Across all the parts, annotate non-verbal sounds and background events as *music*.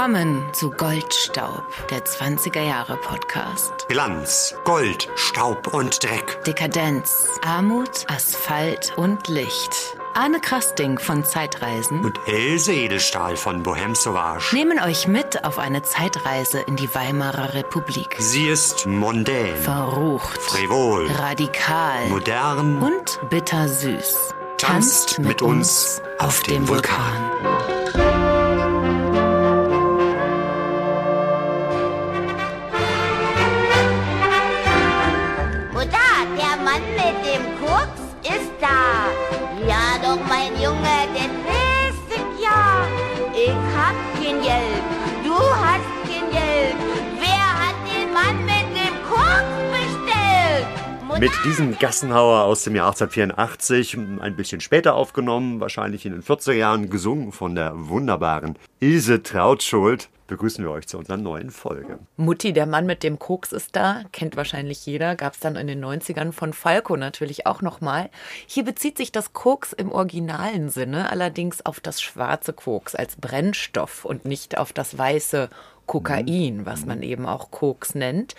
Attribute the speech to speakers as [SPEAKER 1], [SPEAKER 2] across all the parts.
[SPEAKER 1] Willkommen zu Goldstaub, der 20er Jahre Podcast.
[SPEAKER 2] Glanz, Gold, Staub und Dreck.
[SPEAKER 1] Dekadenz, Armut, Asphalt und Licht. Arne Krasting von Zeitreisen
[SPEAKER 2] Und Else Edelstahl von Bohem Sauvage.
[SPEAKER 1] nehmen euch mit auf eine Zeitreise in die Weimarer Republik.
[SPEAKER 2] Sie ist mondän,
[SPEAKER 1] Verrucht,
[SPEAKER 2] frivol,
[SPEAKER 1] radikal
[SPEAKER 2] modern
[SPEAKER 1] und bittersüß.
[SPEAKER 2] Tanzt mit uns auf dem Vulkan.
[SPEAKER 3] Mit
[SPEAKER 4] diesem Gassenhauer aus dem Jahr 1884, ein bisschen später aufgenommen, wahrscheinlich in den 40er Jahren, gesungen von der wunderbaren Ilse Trautschuld, begrüßen wir euch zu unserer neuen Folge.
[SPEAKER 5] Mutti, der Mann mit dem Koks ist da, kennt wahrscheinlich jeder, gab es dann in den 90ern von Falco natürlich auch nochmal. Hier bezieht sich das Koks im originalen Sinne allerdings auf das schwarze Koks als Brennstoff und nicht auf das weiße Kokain, was man eben auch Koks nennt.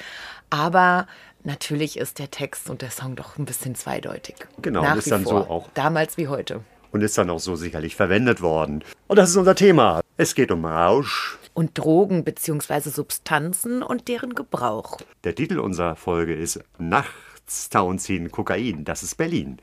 [SPEAKER 5] Aber natürlich ist der Text und der Song doch ein bisschen zweideutig.
[SPEAKER 4] Genau,
[SPEAKER 5] Nach
[SPEAKER 4] ist dann
[SPEAKER 5] vor.
[SPEAKER 4] so auch.
[SPEAKER 5] Damals wie heute.
[SPEAKER 4] Und ist dann auch so sicherlich verwendet worden. Und das ist unser Thema. Es geht um Rausch.
[SPEAKER 5] Und Drogen bzw. Substanzen und deren Gebrauch.
[SPEAKER 4] Der Titel unserer Folge ist Nachts Tauziehen Kokain. Das ist Berlin.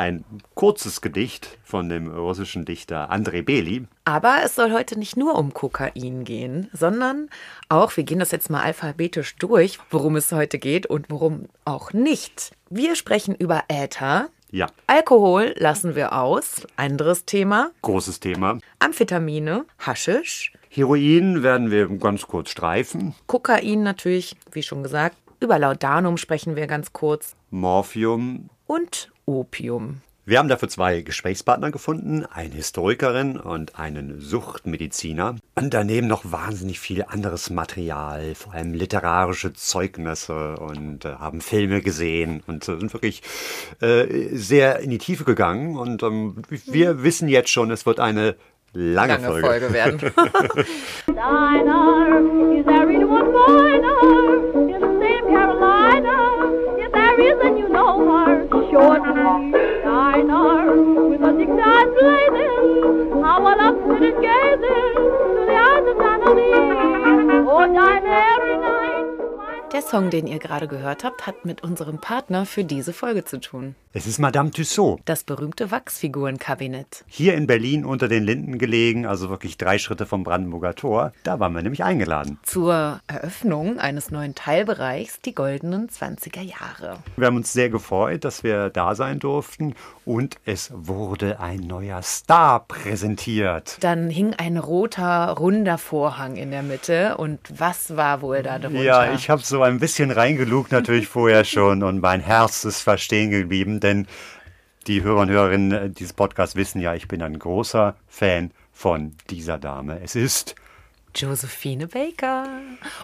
[SPEAKER 4] Ein kurzes Gedicht von dem russischen Dichter Andrei Beli.
[SPEAKER 5] Aber es soll heute nicht nur um Kokain gehen, sondern auch, wir gehen das jetzt mal alphabetisch durch, worum es heute geht und worum auch nicht. Wir sprechen über Äther.
[SPEAKER 4] Ja,
[SPEAKER 5] Alkohol lassen wir aus, anderes Thema.
[SPEAKER 4] großes Thema.
[SPEAKER 5] Amphetamine, Haschisch,
[SPEAKER 4] Heroin werden wir ganz kurz streifen.
[SPEAKER 5] Kokain natürlich, wie schon gesagt. Über Laudanum sprechen wir ganz kurz.
[SPEAKER 4] Morphium.
[SPEAKER 5] Und Opium.
[SPEAKER 4] Wir haben dafür zwei Gesprächspartner gefunden, eine Historikerin und einen Suchtmediziner. Und daneben noch wahnsinnig viel anderes Material, vor allem literarische Zeugnisse und äh, haben Filme gesehen und äh, sind wirklich äh, sehr in die Tiefe gegangen. Und ähm, wir wissen jetzt schon, es wird eine lange,
[SPEAKER 5] Lange Folge werden. *laughs* *laughs* Der Song, den ihr gerade gehört habt, hat mit unserem Partner für diese Folge zu tun.
[SPEAKER 4] Es ist Madame Tussaud.
[SPEAKER 5] Das berühmte Wachsfigurenkabinett.
[SPEAKER 4] Hier in Berlin unter den Linden gelegen, also wirklich drei Schritte vom Brandenburger Tor. Da waren wir nämlich eingeladen.
[SPEAKER 5] zur Eröffnung eines neuen Teilbereichs, die goldenen 20er Jahre.
[SPEAKER 4] Wir haben uns sehr gefreut, dass wir da sein durften und es wurde ein neuer Star präsentiert.
[SPEAKER 5] Dann hing ein roter, runder Vorhang in der Mitte und was war wohl da drunter?
[SPEAKER 4] Ja, ich habe so ein bisschen reingelugt natürlich vorher schon und mein Herz ist verstehen geblieben, denn die Hörer und Hörerinnen dieses Podcasts wissen ja, ich bin ein großer Fan von dieser Dame. Es ist
[SPEAKER 5] Josephine Baker.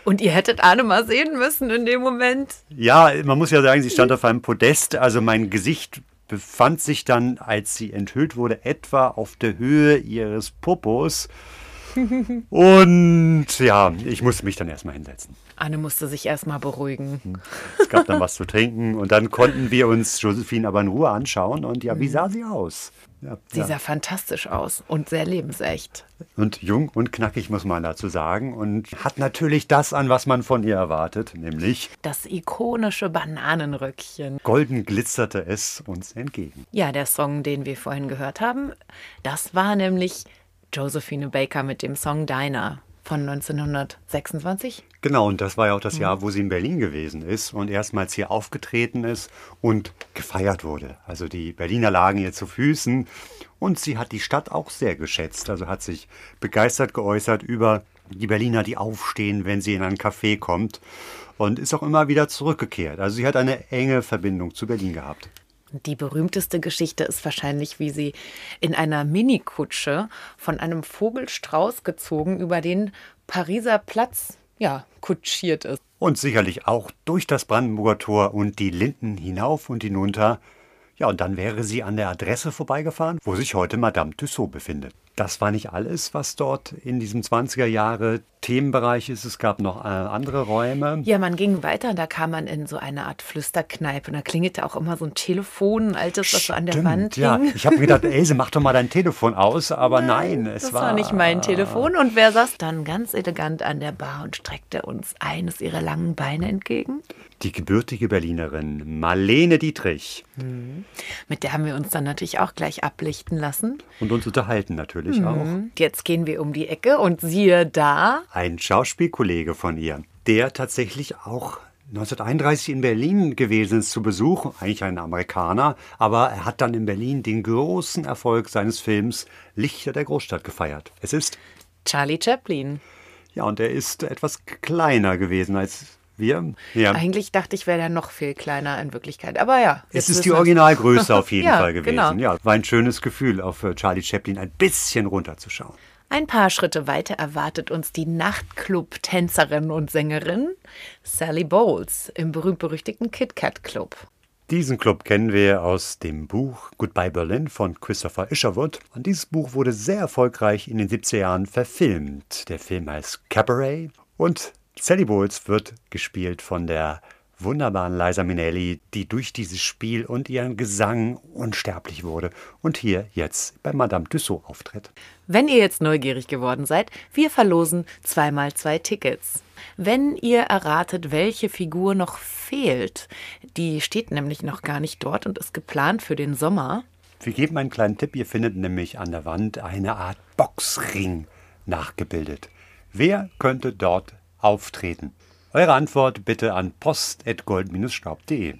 [SPEAKER 5] Und ihr hättet Anne mal sehen müssen in dem Moment.
[SPEAKER 4] Ja, man muss ja sagen, sie stand auf einem Podest. Also mein Gesicht befand sich dann, als sie enthüllt wurde, etwa auf der Höhe ihres Popos. Und ja, ich musste mich dann erstmal hinsetzen.
[SPEAKER 5] Anne musste sich erstmal beruhigen.
[SPEAKER 4] Es gab dann was zu trinken und dann konnten wir uns Josephine aber in Ruhe anschauen. Und ja, wie sah sie aus? Ja,
[SPEAKER 5] Sie
[SPEAKER 4] ja.
[SPEAKER 5] sah fantastisch aus und sehr lebensecht.
[SPEAKER 4] Und jung und knackig, muss man dazu sagen. Und hat natürlich das an, was man von ihr erwartet, nämlich
[SPEAKER 5] Das ikonische Bananenröckchen.
[SPEAKER 4] golden glitzerte es uns entgegen.
[SPEAKER 5] Ja, der Song, den wir vorhin gehört haben, das war nämlich Josephine Baker mit dem Song Diner von 1926.
[SPEAKER 4] Genau, und das war ja auch das Jahr, wo sie in Berlin gewesen ist und erstmals hier aufgetreten ist und gefeiert wurde. Also die Berliner lagen ihr zu Füßen und sie hat die Stadt auch sehr geschätzt. Also hat sich begeistert geäußert über die Berliner, die aufstehen, wenn sie in ein Café kommt und ist auch immer wieder zurückgekehrt. Also sie hat eine enge Verbindung zu Berlin gehabt.
[SPEAKER 5] Die berühmteste Geschichte ist wahrscheinlich, wie sie in einer Minikutsche von einem Vogelstrauß gezogen über den Pariser Platz ja, kutschiert ist.
[SPEAKER 4] Und sicherlich auch durch das Brandenburger Tor und die Linden hinauf und hinunter. Ja, und dann wäre sie an der Adresse vorbeigefahren, wo sich heute Madame Tussaud befindet. das war nicht alles, was dort in diesem 20er Jahre Themenbereich ist. Es gab noch äh, andere Räume.
[SPEAKER 5] Ja, man ging weiter und da kam man in so eine Art Flüsterkneipe. Und da klingelte auch immer so ein Telefon, ein altes, was so an der Wand
[SPEAKER 4] ja.
[SPEAKER 5] hing.
[SPEAKER 4] Ich habe gedacht, *laughs* Else, mach doch mal dein Telefon aus. Aber nein, es
[SPEAKER 5] das
[SPEAKER 4] war,
[SPEAKER 5] war nicht mein Telefon. Und wer saß dann ganz elegant an der Bar und streckte uns eines ihrer langen Beine entgegen?
[SPEAKER 4] Die gebürtige Berlinerin Marlene Dietrich.
[SPEAKER 5] Mit der haben wir uns dann natürlich auch gleich ablichten lassen.
[SPEAKER 4] Und uns unterhalten natürlich auch.
[SPEAKER 5] Und jetzt gehen wir um die Ecke und siehe da,
[SPEAKER 4] Ein Schauspielkollege von ihr, der tatsächlich auch 1931 in Berlin gewesen ist zu Besuch, eigentlich ein Amerikaner, aber er hat dann in Berlin den großen Erfolg seines Films Lichter der Großstadt gefeiert. Es ist,
[SPEAKER 5] Charlie Chaplin.
[SPEAKER 4] ja, und er ist etwas kleiner gewesen als wir. Ja.
[SPEAKER 5] Eigentlich dachte ich, wäre der noch viel kleiner in Wirklichkeit. Aber ja.
[SPEAKER 4] Es ist die. Originalgröße auf *laughs* jeden
[SPEAKER 5] Ja,
[SPEAKER 4] Fall gewesen.
[SPEAKER 5] genau.
[SPEAKER 4] Ja, war ein schönes Gefühl, auf äh, Charlie Chaplin ein bisschen runterzuschauen.
[SPEAKER 5] Ein paar Schritte weiter erwartet uns die Nachtclub-Tänzerin und Sängerin Sally Bowles im berühmt-berüchtigten Kit Kat Club.
[SPEAKER 4] Diesen Club kennen wir aus dem Buch Goodbye Berlin von Christopher Isherwood. Und dieses Buch wurde sehr erfolgreich in den 70er Jahren verfilmt. Der Film heißt Cabaret und Sally Bowles wird gespielt von der wunderbaren Liza Minnelli, die durch dieses Spiel und ihren Gesang unsterblich wurde und hier jetzt bei Madame Tussaud auftritt.
[SPEAKER 5] Wenn ihr jetzt neugierig geworden seid, wir verlosen zweimal zwei Tickets. Wenn ihr erratet, welche Figur noch fehlt, die steht nämlich noch gar nicht dort und ist geplant für den Sommer.
[SPEAKER 4] Wir geben einen kleinen Tipp. Ihr findet nämlich an der Wand eine Art Boxring nachgebildet. Wer könnte dort auftreten? Eure Antwort bitte an post.gold-staub.de.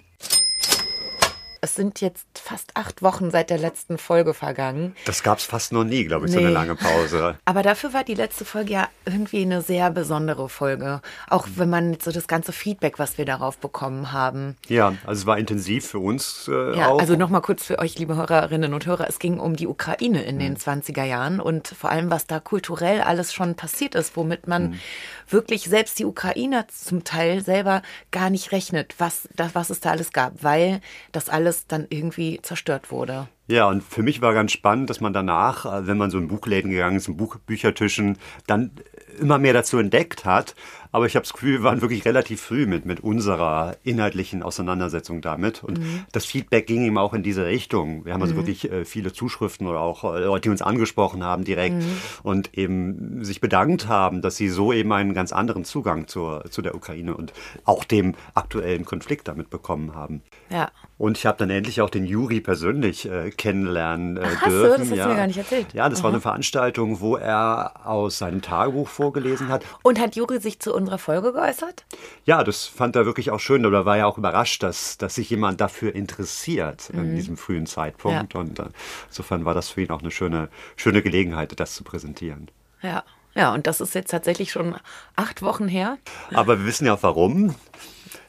[SPEAKER 5] Es sind jetzt fast acht Wochen seit der letzten Folge vergangen.
[SPEAKER 4] Das gab es fast noch nie, glaube ich, so
[SPEAKER 5] Nee.
[SPEAKER 4] eine lange Pause.
[SPEAKER 5] Aber dafür war die letzte Folge ja irgendwie eine sehr besondere Folge. Auch wenn man so das ganze Feedback, was wir darauf bekommen haben.
[SPEAKER 4] Ja, also es war intensiv für uns äh,
[SPEAKER 5] Ja,
[SPEAKER 4] auch.
[SPEAKER 5] also nochmal kurz für euch, liebe Hörerinnen und Hörer. Es ging um die Ukraine in den 20er Jahren und vor allem, was da kulturell alles schon passiert ist, womit man wirklich selbst die Ukrainer zum Teil selber gar nicht rechnet, was, das, was es da alles gab, weil das alles dann irgendwie zerstört wurde.
[SPEAKER 4] Ja, und für mich war ganz spannend, dass man danach, äh, wenn man so in Buchläden gegangen ist, in Buch Büchertischen, dann immer mehr dazu entdeckt hat. Aber ich habe das Gefühl, wir waren wirklich relativ früh mit, mit unserer inhaltlichen Auseinandersetzung damit. Und das Feedback ging eben auch in diese Richtung. Wir haben also wirklich äh, viele Zuschriften oder auch äh, Leute, die uns angesprochen haben direkt und eben sich bedankt haben, dass sie so eben einen ganz anderen Zugang zur, zu der Ukraine und auch dem aktuellen Konflikt damit bekommen haben.
[SPEAKER 5] Ja.
[SPEAKER 4] Und ich habe dann endlich auch den Juri persönlich äh, kennenlernen äh,
[SPEAKER 5] Ach, hast du?
[SPEAKER 4] dürfen.
[SPEAKER 5] Das hast du
[SPEAKER 4] ja.
[SPEAKER 5] mir gar nicht erzählt.
[SPEAKER 4] Ja, das war eine Veranstaltung, wo er aus seinem Tagebuch vorgelesen hat.
[SPEAKER 5] Und hat Juri sich zu unserer Folge geäußert?
[SPEAKER 4] Ja, das fand er wirklich auch schön. Oder war ja auch überrascht, dass, dass sich jemand dafür interessiert in diesem frühen Zeitpunkt.
[SPEAKER 5] Ja.
[SPEAKER 4] Und äh, insofern war das für ihn auch eine schöne, schöne Gelegenheit, das zu präsentieren.
[SPEAKER 5] Ja. Ja, und das ist jetzt tatsächlich schon acht Wochen her.
[SPEAKER 4] Aber wir wissen ja auch warum.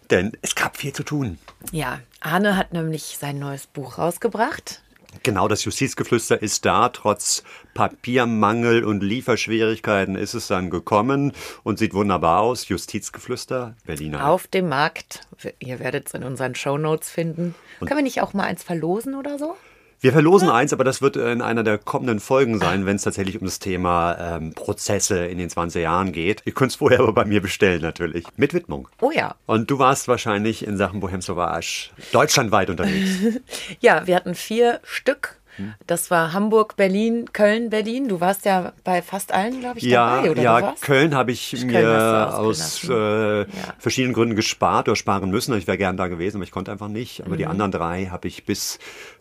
[SPEAKER 4] Denn es gab viel zu tun.
[SPEAKER 5] Ja, Arne hat nämlich sein neues Buch rausgebracht.
[SPEAKER 4] Genau, das Justizgeflüster ist da. Trotz Papiermangel und Lieferschwierigkeiten ist es dann gekommen und sieht wunderbar aus. Justizgeflüster, Berliner.
[SPEAKER 5] Auf dem Markt. Ihr werdet es in unseren Shownotes finden. Können wir nicht auch mal eins verlosen oder so?
[SPEAKER 4] Wir verlosen eins, aber das wird in einer der kommenden Folgen sein, wenn es tatsächlich um das Thema ähm, Prozesse in den 20 Jahren geht. Ihr könnt es vorher aber bei mir bestellen natürlich. Mit Widmung.
[SPEAKER 5] Oh ja.
[SPEAKER 4] Und du warst wahrscheinlich in Sachen Bohem Sauvage deutschlandweit unterwegs. *laughs*
[SPEAKER 5] Ja, wir hatten vier Stück. Das war Hamburg, Berlin, Köln, Berlin. Du warst ja bei fast allen, glaube ich,
[SPEAKER 4] Ja,
[SPEAKER 5] dabei, oder
[SPEAKER 4] ja? Köln habe ich
[SPEAKER 5] Köln
[SPEAKER 4] mir aus äh,
[SPEAKER 5] Ja.
[SPEAKER 4] verschiedenen Gründen gespart oder sparen müssen. Ich wäre gern da gewesen, aber ich konnte einfach nicht. Aber die
[SPEAKER 5] Mhm.
[SPEAKER 4] anderen drei habe ich bis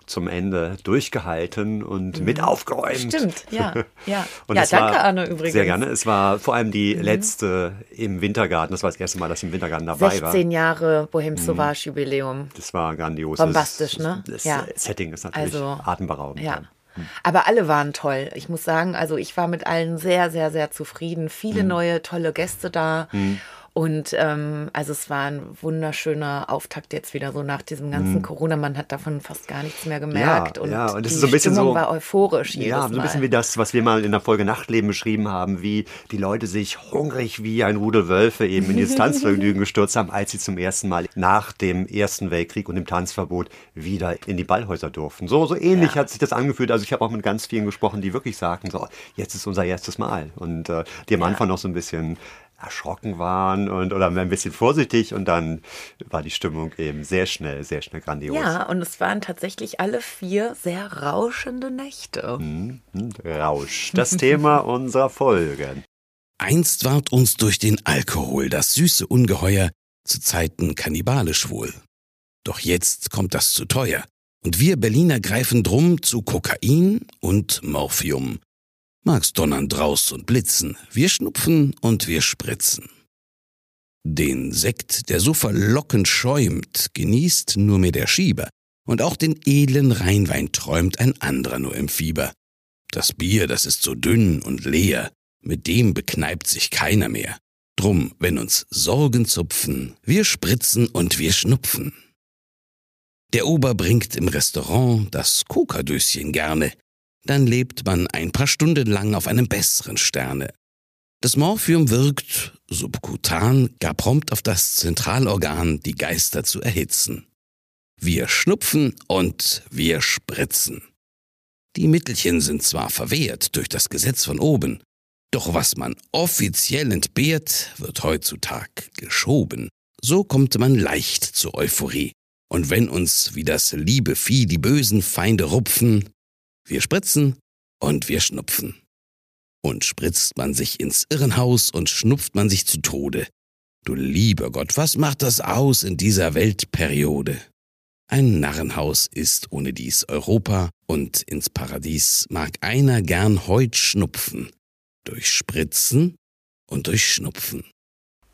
[SPEAKER 4] zum Ende durchgehalten und mit aufgeräumt.
[SPEAKER 5] Mhm. Stimmt, ja, ja. *laughs*
[SPEAKER 4] Und
[SPEAKER 5] Ja,
[SPEAKER 4] es
[SPEAKER 5] danke,
[SPEAKER 4] war,
[SPEAKER 5] Arne, übrigens. Mhm.
[SPEAKER 4] Sehr gerne. Es war vor allem die letzte im Wintergarten. Das war das erste Mal, dass ich im Wintergarten dabei war.
[SPEAKER 5] 16 Jahre Bohem Sauvage Jubiläum.
[SPEAKER 4] Das war grandios.
[SPEAKER 5] Bombastisch, ne?
[SPEAKER 4] Das, das
[SPEAKER 5] Ja.
[SPEAKER 4] Setting ist natürlich
[SPEAKER 5] Also,
[SPEAKER 4] atemberaubend.
[SPEAKER 5] Ja. Aber alle waren toll. Ich muss sagen, also ich war mit allen sehr, sehr, sehr zufrieden. Viele
[SPEAKER 4] Mhm.
[SPEAKER 5] neue, tolle Gäste da. Und ähm, also es war ein wunderschöner Auftakt jetzt wieder so nach diesem ganzen Corona. Man hat davon fast gar nichts mehr gemerkt.
[SPEAKER 4] Ja,
[SPEAKER 5] und
[SPEAKER 4] ja, und das
[SPEAKER 5] die
[SPEAKER 4] ist so ein bisschen
[SPEAKER 5] Stimmung
[SPEAKER 4] so-
[SPEAKER 5] war euphorisch jedes
[SPEAKER 4] Ja, so ein bisschen wie das, was wir mal in der Folge Nachtleben beschrieben haben, wie die Leute sich hungrig wie ein Rudel Wölfe eben in dieses *laughs* Tanzvergnügen gestürzt haben, als sie zum ersten Mal nach dem Ersten Weltkrieg und dem Tanzverbot wieder in die Ballhäuser durften. So, so ähnlich
[SPEAKER 5] Ja.
[SPEAKER 4] hat sich das angefühlt. Also ich habe auch mit ganz vielen gesprochen, die wirklich sagten, so, jetzt ist unser erstes Mal. Und äh, die am Anfang noch so ein bisschen erschrocken waren und oder ein bisschen vorsichtig und dann war die Stimmung eben sehr schnell, sehr schnell grandios.
[SPEAKER 5] Ja, und es waren tatsächlich alle vier sehr rauschende Nächte.
[SPEAKER 4] Hm, Rausch, das *laughs* Thema unserer Folge.
[SPEAKER 6] Einst ward uns durch den Alkohol das süße Ungeheuer zu Zeiten kannibalisch wohl. Doch jetzt kommt das zu teuer, und wir Berliner greifen drum zu Kokain und Morphium. Mag's donnern draus und blitzen, wir schnupfen und wir spritzen. Den Sekt, der so verlockend schäumt, genießt nur mehr der Schieber, und auch den edlen Rheinwein träumt ein anderer nur im Fieber. Das Bier, das ist so dünn und leer, mit dem bekneipt sich keiner mehr. Drum, wenn uns Sorgen zupfen, wir spritzen und wir schnupfen. Der Ober bringt im Restaurant das Kokadöschen gerne, dann lebt man ein paar Stunden lang auf einem besseren Sterne. Das Morphium wirkt subkutan gar prompt auf das Zentralorgan, die Geister zu erhitzen. Wir schnupfen und wir spritzen. Die Mittelchen sind zwar verwehrt durch das Gesetz von oben, doch was man offiziell entbehrt, wird heutzutage geschoben. So kommt man leicht zur Euphorie. Und wenn uns wie das liebe Vieh die bösen Feinde rupfen, wir spritzen und wir schnupfen. Und spritzt man sich ins Irrenhaus und schnupft man sich zu Tode. Du lieber Gott, was macht das aus in dieser Weltperiode? Ein Narrenhaus ist ohne dies Europa, und ins Paradies mag einer gern heut schnupfen, durch Spritzen und durch Schnupfen.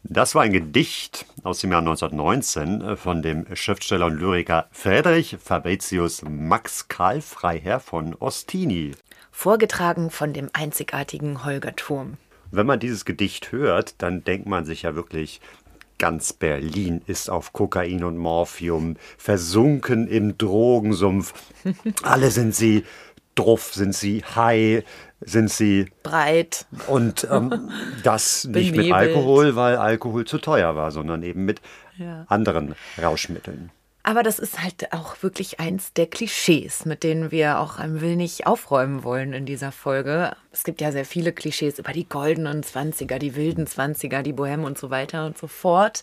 [SPEAKER 4] Das war ein Gedicht aus dem Jahr 1919 äh, von dem Schriftsteller und Lyriker Friedrich Fabricius Max Karl Freiherr von Ostini.
[SPEAKER 5] Vorgetragen von dem einzigartigen Holger Turm.
[SPEAKER 4] Wenn man dieses Gedicht hört, dann denkt man sich ja wirklich, ganz Berlin ist auf Kokain und Morphium versunken im Drogensumpf. *laughs* Alle sind sie druff, sind sie high, sind sie
[SPEAKER 5] Breit.
[SPEAKER 4] und ähm, *laughs* das nicht mit. Alkohol, weil Alkohol zu teuer war, sondern eben mit
[SPEAKER 5] Ja.
[SPEAKER 4] anderen Rauschmitteln.
[SPEAKER 5] Aber das ist halt auch wirklich eins der Klischees, mit denen wir auch ein wenig aufräumen wollen in dieser Folge. Es gibt ja sehr viele Klischees über die goldenen Zwanziger, die wilden Zwanziger, die Bohème und so weiter und so fort.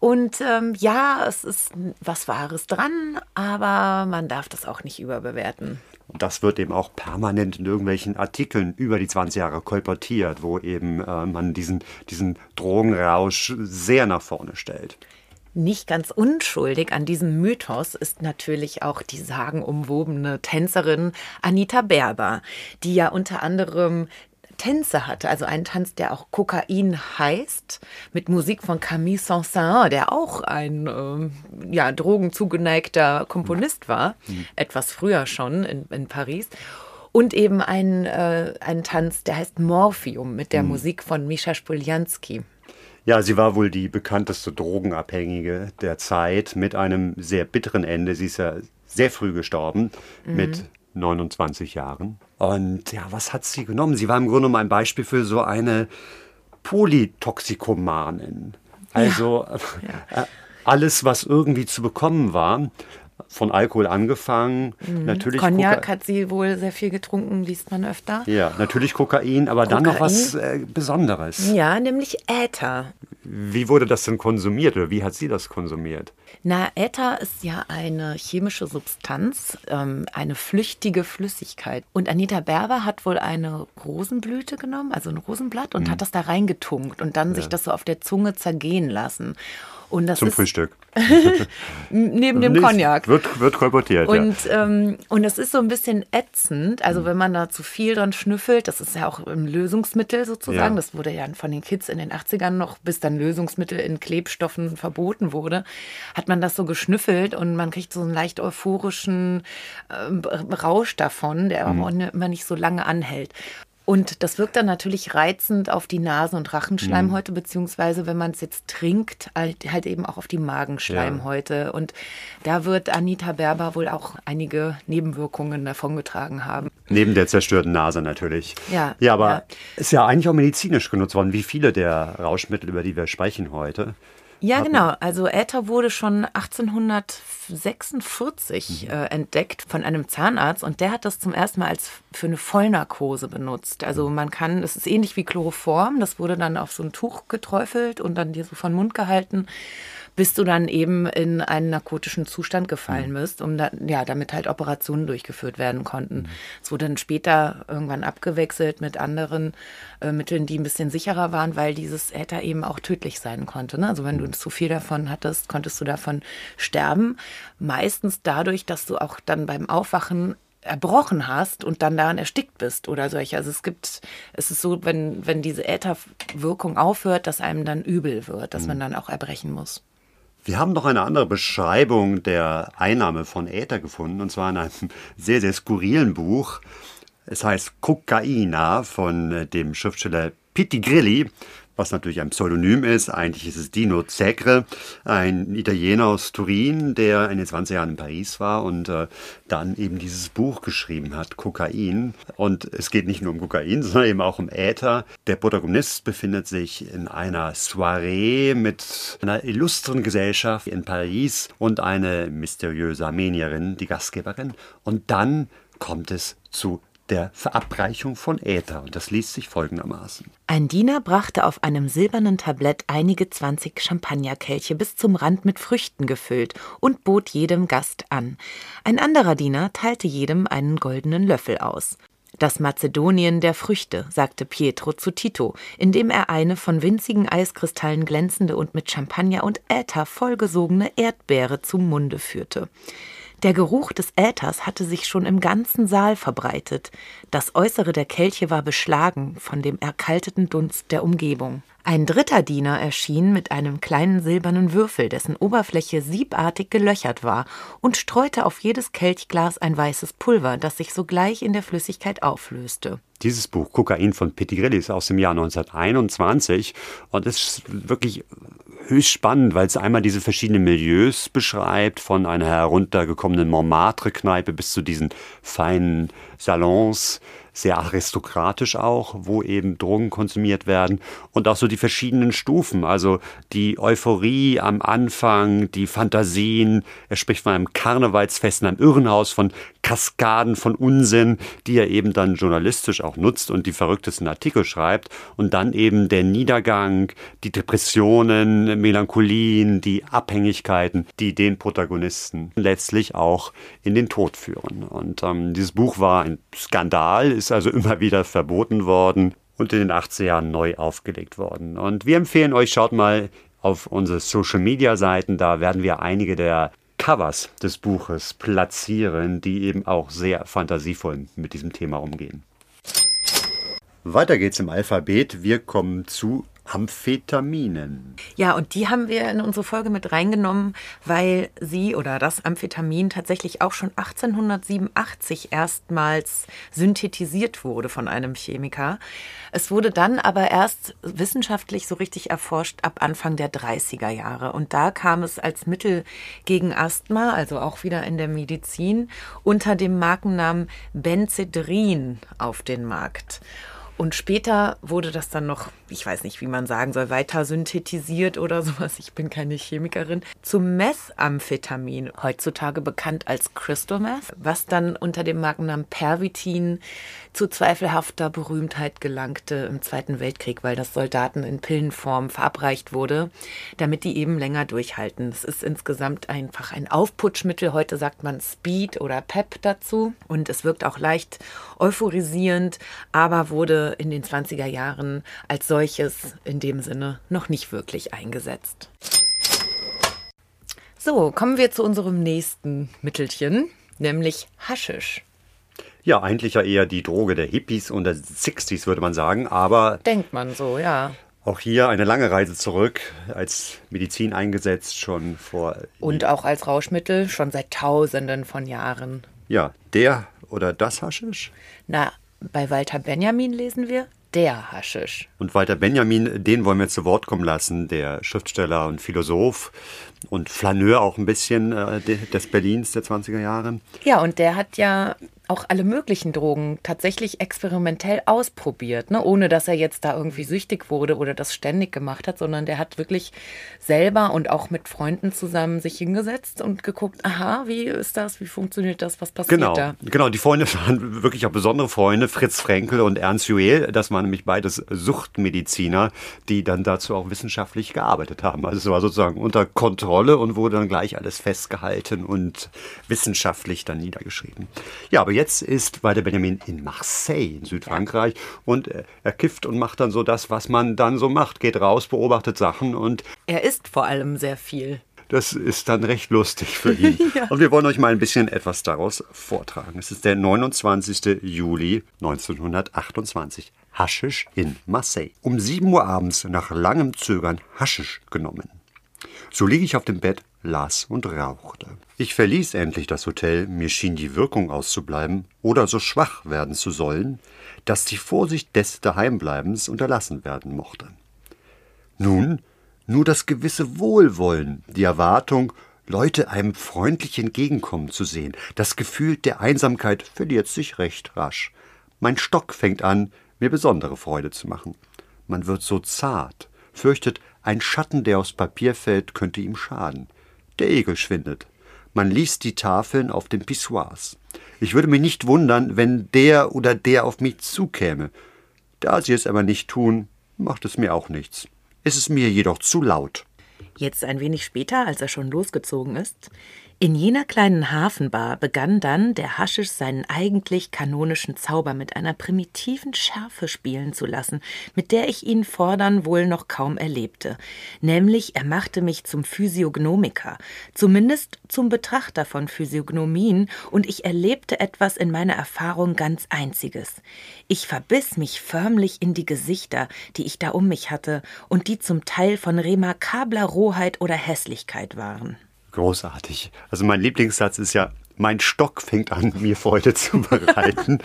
[SPEAKER 5] Und ähm, ja, es ist was Wahres dran, aber man darf das auch nicht überbewerten.
[SPEAKER 4] Und das wird eben auch permanent in irgendwelchen Artikeln über die 20 Jahre kolportiert, wo eben äh, man diesen, diesen Drogenrausch sehr nach vorne stellt.
[SPEAKER 5] Nicht ganz unschuldig an diesem Mythos ist natürlich auch die sagenumwobene Tänzerin Anita Berber, die ja unter anderem Tänze hatte, also einen Tanz, der auch Kokain heißt, mit Musik von Camille Saint-Saëns, der auch ein ähm, ja, drogenzugeneigter Komponist war, etwas früher schon in, in Paris. Und eben ein, äh, ein Tanz, der heißt Morphium mit der Musik von Mischa Spoljanski.
[SPEAKER 4] Ja, sie war wohl die bekannteste Drogenabhängige der Zeit mit einem sehr bitteren Ende. Sie ist ja sehr früh gestorben mit 29 Jahren. Und ja, was hat sie genommen? Sie war im Grunde genommen ein Beispiel für so eine Polytoxikomanin. Also äh, alles, was irgendwie zu bekommen war, von Alkohol angefangen, natürlich
[SPEAKER 5] Cognac
[SPEAKER 4] Koka-
[SPEAKER 5] hat sie wohl sehr viel getrunken, liest man öfter.
[SPEAKER 4] ja, natürlich Kokain, aber dann noch
[SPEAKER 5] Kokain?
[SPEAKER 4] was äh, Besonderes.
[SPEAKER 5] Ja, nämlich Äther.
[SPEAKER 4] Wie wurde das denn konsumiert oder wie hat sie das konsumiert?
[SPEAKER 5] Na, Äther ist ja eine chemische Substanz, ähm, eine flüchtige Flüssigkeit. Und Anita Berber hat wohl eine Rosenblüte genommen, also ein Rosenblatt,
[SPEAKER 4] Mhm.
[SPEAKER 5] und hat das da reingetunkt und dann sich das so auf der Zunge zergehen lassen. Und das
[SPEAKER 4] Zum
[SPEAKER 5] ist
[SPEAKER 4] Frühstück. *laughs*
[SPEAKER 5] neben dem Cognac.
[SPEAKER 4] Wird, wird kolportiert, ja.
[SPEAKER 5] Und, ähm, und es ist so ein bisschen ätzend. Also wenn man da zu viel dran schnüffelt, das ist ja auch ein Lösungsmittel sozusagen.
[SPEAKER 4] Ja.
[SPEAKER 5] Das wurde ja von den Kids in den 80ern noch, bis dann Lösungsmittel in Klebstoffen verboten wurde, hat man das so geschnüffelt und man kriegt so einen leicht euphorischen ähm, Rausch davon, der aber immer nicht so lange anhält. Und das wirkt dann natürlich reizend auf die Nasen- und Rachenschleimhäute, mhm. beziehungsweise wenn man es jetzt trinkt, halt, halt, eben auch auf die Magenschleimhäute. Ja. Und da wird Anita Berber wohl auch einige Nebenwirkungen davongetragen haben.
[SPEAKER 4] Neben der zerstörten Nase natürlich. Ja. Ja, aber ja. ist ja eigentlich auch medizinisch genutzt worden, wie viele der Rauschmittel, über die wir sprechen heute.
[SPEAKER 5] Ja, genau. Also Äther wurde schon 1846 mhm. äh, entdeckt von einem Zahnarzt und der hat das zum ersten Mal als für eine Vollnarkose benutzt. Also mhm. man kann, es ist ähnlich wie Chloroform, das wurde dann auf so ein Tuch geträufelt und dann dir so von Mund gehalten bis du dann eben in einen narkotischen Zustand gefallen mhm. bist, um da, ja, damit halt Operationen durchgeführt werden konnten. Mhm. Es wurde dann später irgendwann abgewechselt mit anderen äh, Mitteln, die ein bisschen sicherer waren, weil dieses Äther eben auch tödlich sein konnte. Ne? Also wenn du mhm. zu viel davon hattest, konntest du davon sterben. Meistens dadurch, dass du auch dann beim Aufwachen erbrochen hast und dann daran erstickt bist oder solche. Also es gibt, es ist so, wenn, wenn diese Ätherwirkung aufhört, dass einem dann übel wird, dass man dann auch erbrechen muss.
[SPEAKER 4] Wir haben noch eine andere Beschreibung der Einnahme von Äther gefunden, und zwar in einem *laughs* sehr, sehr skurrilen Buch. Es heißt Kokaina von dem Schriftsteller Pitti Grilli was natürlich ein Pseudonym ist. Eigentlich ist es Dino Zegre, ein Italiener aus Turin, der in den 20 Jahren in Paris war und äh, dann eben dieses Buch geschrieben hat, Kokain. Und es geht nicht nur um Kokain, *laughs* sondern eben auch um Äther. Der Protagonist befindet sich in einer Soiree mit einer illustren Gesellschaft in Paris und eine mysteriöse Armenierin, die Gastgeberin. Und dann kommt es zu der Verabreichung von Äther. Und das liest sich folgendermaßen.
[SPEAKER 1] Ein Diener brachte auf einem silbernen Tablett einige zwanzig Champagnerkelche bis zum Rand mit Früchten gefüllt und bot jedem Gast an. Ein anderer Diener teilte jedem einen goldenen Löffel aus. Das Mazedonien der Früchte, sagte Pietro zu Tito, indem er eine von winzigen Eiskristallen glänzende und mit Champagner und Äther vollgesogene Erdbeere zum Munde führte. Der Geruch des Äthers hatte sich schon im ganzen Saal verbreitet. Das Äußere der Kelche war beschlagen von dem erkalteten Dunst der Umgebung. Ein dritter Diener erschien mit einem kleinen silbernen Würfel, dessen Oberfläche siebartig gelöchert war, und streute auf jedes Kelchglas ein weißes Pulver, das sich sogleich in der Flüssigkeit auflöste.
[SPEAKER 4] Dieses Buch Kokain von Pettigretti ist aus dem Jahr 1921 und ist wirklich höchst spannend, weil es einmal diese verschiedenen Milieus beschreibt, von einer heruntergekommenen Montmartre-Kneipe bis zu diesen feinen Salons, sehr aristokratisch auch, wo eben Drogen konsumiert werden und auch so die verschiedenen Stufen, also die Euphorie am Anfang, die Fantasien. Er spricht von einem Karnevalsfest in einem Irrenhaus, von Kaskaden von Unsinn, die er eben dann journalistisch auch nutzt und die verrücktesten Artikel schreibt und dann eben der Niedergang, die Depressionen, Melancholien, die Abhängigkeiten, die den Protagonisten letztlich auch in den Tod führen. Und ähm, dieses Buch war ein Skandal, ist also immer wieder verboten worden und in den 80er Jahren neu aufgelegt worden. Und wir empfehlen euch, schaut mal auf unsere Social Media Seiten, da werden wir einige der Covers des Buches platzieren, die eben auch sehr fantasievoll mit diesem Thema umgehen. Weiter geht's im Alphabet. Wir kommen zu Amphetaminen.
[SPEAKER 5] Ja, und die haben wir in unsere Folge mit reingenommen, weil sie oder das Amphetamin tatsächlich auch schon 1887 erstmals synthetisiert wurde von einem Chemiker. Es wurde dann aber erst wissenschaftlich so richtig erforscht ab Anfang der 30er Jahre. Und da kam es als Mittel gegen Asthma, also auch wieder in der Medizin, unter dem Markennamen Benzedrin auf den Markt. Und später wurde das dann noch, ich weiß nicht, wie man sagen soll, weiter synthetisiert oder sowas. Ich bin keine Chemikerin. Zum Methamphetamin, heutzutage bekannt als Crystal Meth, was dann unter dem Markennamen Pervitin zu zweifelhafter Berühmtheit gelangte im Zweiten Weltkrieg, weil das Soldaten in Pillenform verabreicht wurde, damit die eben länger durchhalten. Es ist insgesamt einfach ein Aufputschmittel. Heute sagt man Speed oder Pep dazu. Und es wirkt auch leicht euphorisierend, aber wurde in den 20er Jahren als solches in dem Sinne noch nicht wirklich eingesetzt. So, kommen wir zu unserem nächsten Mittelchen, nämlich Haschisch.
[SPEAKER 4] Ja, eigentlich ja eher die Droge der Hippies und der 60s, würde man sagen, aber.
[SPEAKER 5] Denkt man so, ja.
[SPEAKER 4] Auch hier eine lange Reise zurück, als Medizin eingesetzt, schon vor.
[SPEAKER 5] Und auch als Rauschmittel, schon seit Tausenden von Jahren.
[SPEAKER 4] Ja, der oder das Haschisch?
[SPEAKER 5] Na, bei Walter Benjamin lesen wir der Haschisch.
[SPEAKER 4] Und Walter Benjamin, den wollen wir zu Wort kommen lassen, der Schriftsteller und Philosoph und Flaneur auch ein bisschen äh, des Berlins der 20er Jahre.
[SPEAKER 5] Ja, und der hat ja auch alle möglichen Drogen tatsächlich experimentell ausprobiert, ne? ohne dass er jetzt da irgendwie süchtig wurde oder das ständig gemacht hat, sondern der hat wirklich selber und auch mit Freunden zusammen sich hingesetzt und geguckt, aha, wie ist das, wie funktioniert das, was passiert
[SPEAKER 4] genau,
[SPEAKER 5] da?
[SPEAKER 4] Genau, die Freunde *laughs* waren wirklich auch besondere Freunde, Fritz Frenkel und Ernst Juel, das waren nämlich beides Suchtmediziner, die dann dazu auch wissenschaftlich gearbeitet haben. Also es war sozusagen unter Kontrolle und wurde dann gleich alles festgehalten und wissenschaftlich dann niedergeschrieben. Ja, aber jetzt ist Walter Benjamin in Marseille in Südfrankreich und er kifft und macht dann so das, was man dann so macht, geht raus, beobachtet Sachen und
[SPEAKER 5] er isst vor allem sehr viel.
[SPEAKER 4] Das ist dann recht lustig für ihn. *laughs* ja. Und wir wollen euch mal ein bisschen etwas daraus vortragen. Es ist der 29. Juli 1928. Haschisch in Marseille. Um 7 Uhr abends nach langem Zögern Haschisch genommen. So liege ich auf dem Bett, las und rauchte. Ich verließ endlich das Hotel, mir schien die Wirkung auszubleiben oder so schwach werden zu sollen, dass die Vorsicht des Daheimbleibens unterlassen werden mochte. Nun, nur das gewisse Wohlwollen, die Erwartung, Leute einem freundlich entgegenkommen zu sehen, das Gefühl der Einsamkeit verliert sich recht rasch. Mein Stock fängt an, mir besondere Freude zu machen. Man wird so zart, fürchtet, ein Schatten, der aufs Papier fällt, könnte ihm schaden. Der Egel schwindet. Man liest die Tafeln auf den Pissoirs. Ich würde mich nicht wundern, wenn der oder der auf mich zukäme. Da sie es aber nicht tun, macht es mir auch nichts. Es ist mir jedoch zu laut.
[SPEAKER 1] Jetzt ein wenig später, als er schon losgezogen ist, in jener kleinen Hafenbar begann dann der Haschisch seinen eigentlich kanonischen Zauber mit einer primitiven Schärfe spielen zu lassen, mit der ich ihn fordern wohl noch kaum erlebte. Nämlich er machte mich zum Physiognomiker, zumindest zum Betrachter von Physiognomien, und ich erlebte etwas in meiner Erfahrung ganz Einziges. Ich verbiss mich förmlich in die Gesichter, die ich da um mich hatte und die zum Teil von remarkabler Rohheit oder Hässlichkeit waren.
[SPEAKER 4] Großartig. Also mein Lieblingssatz ist ja, mein Stock fängt an, *laughs* mir Freude zu bereiten.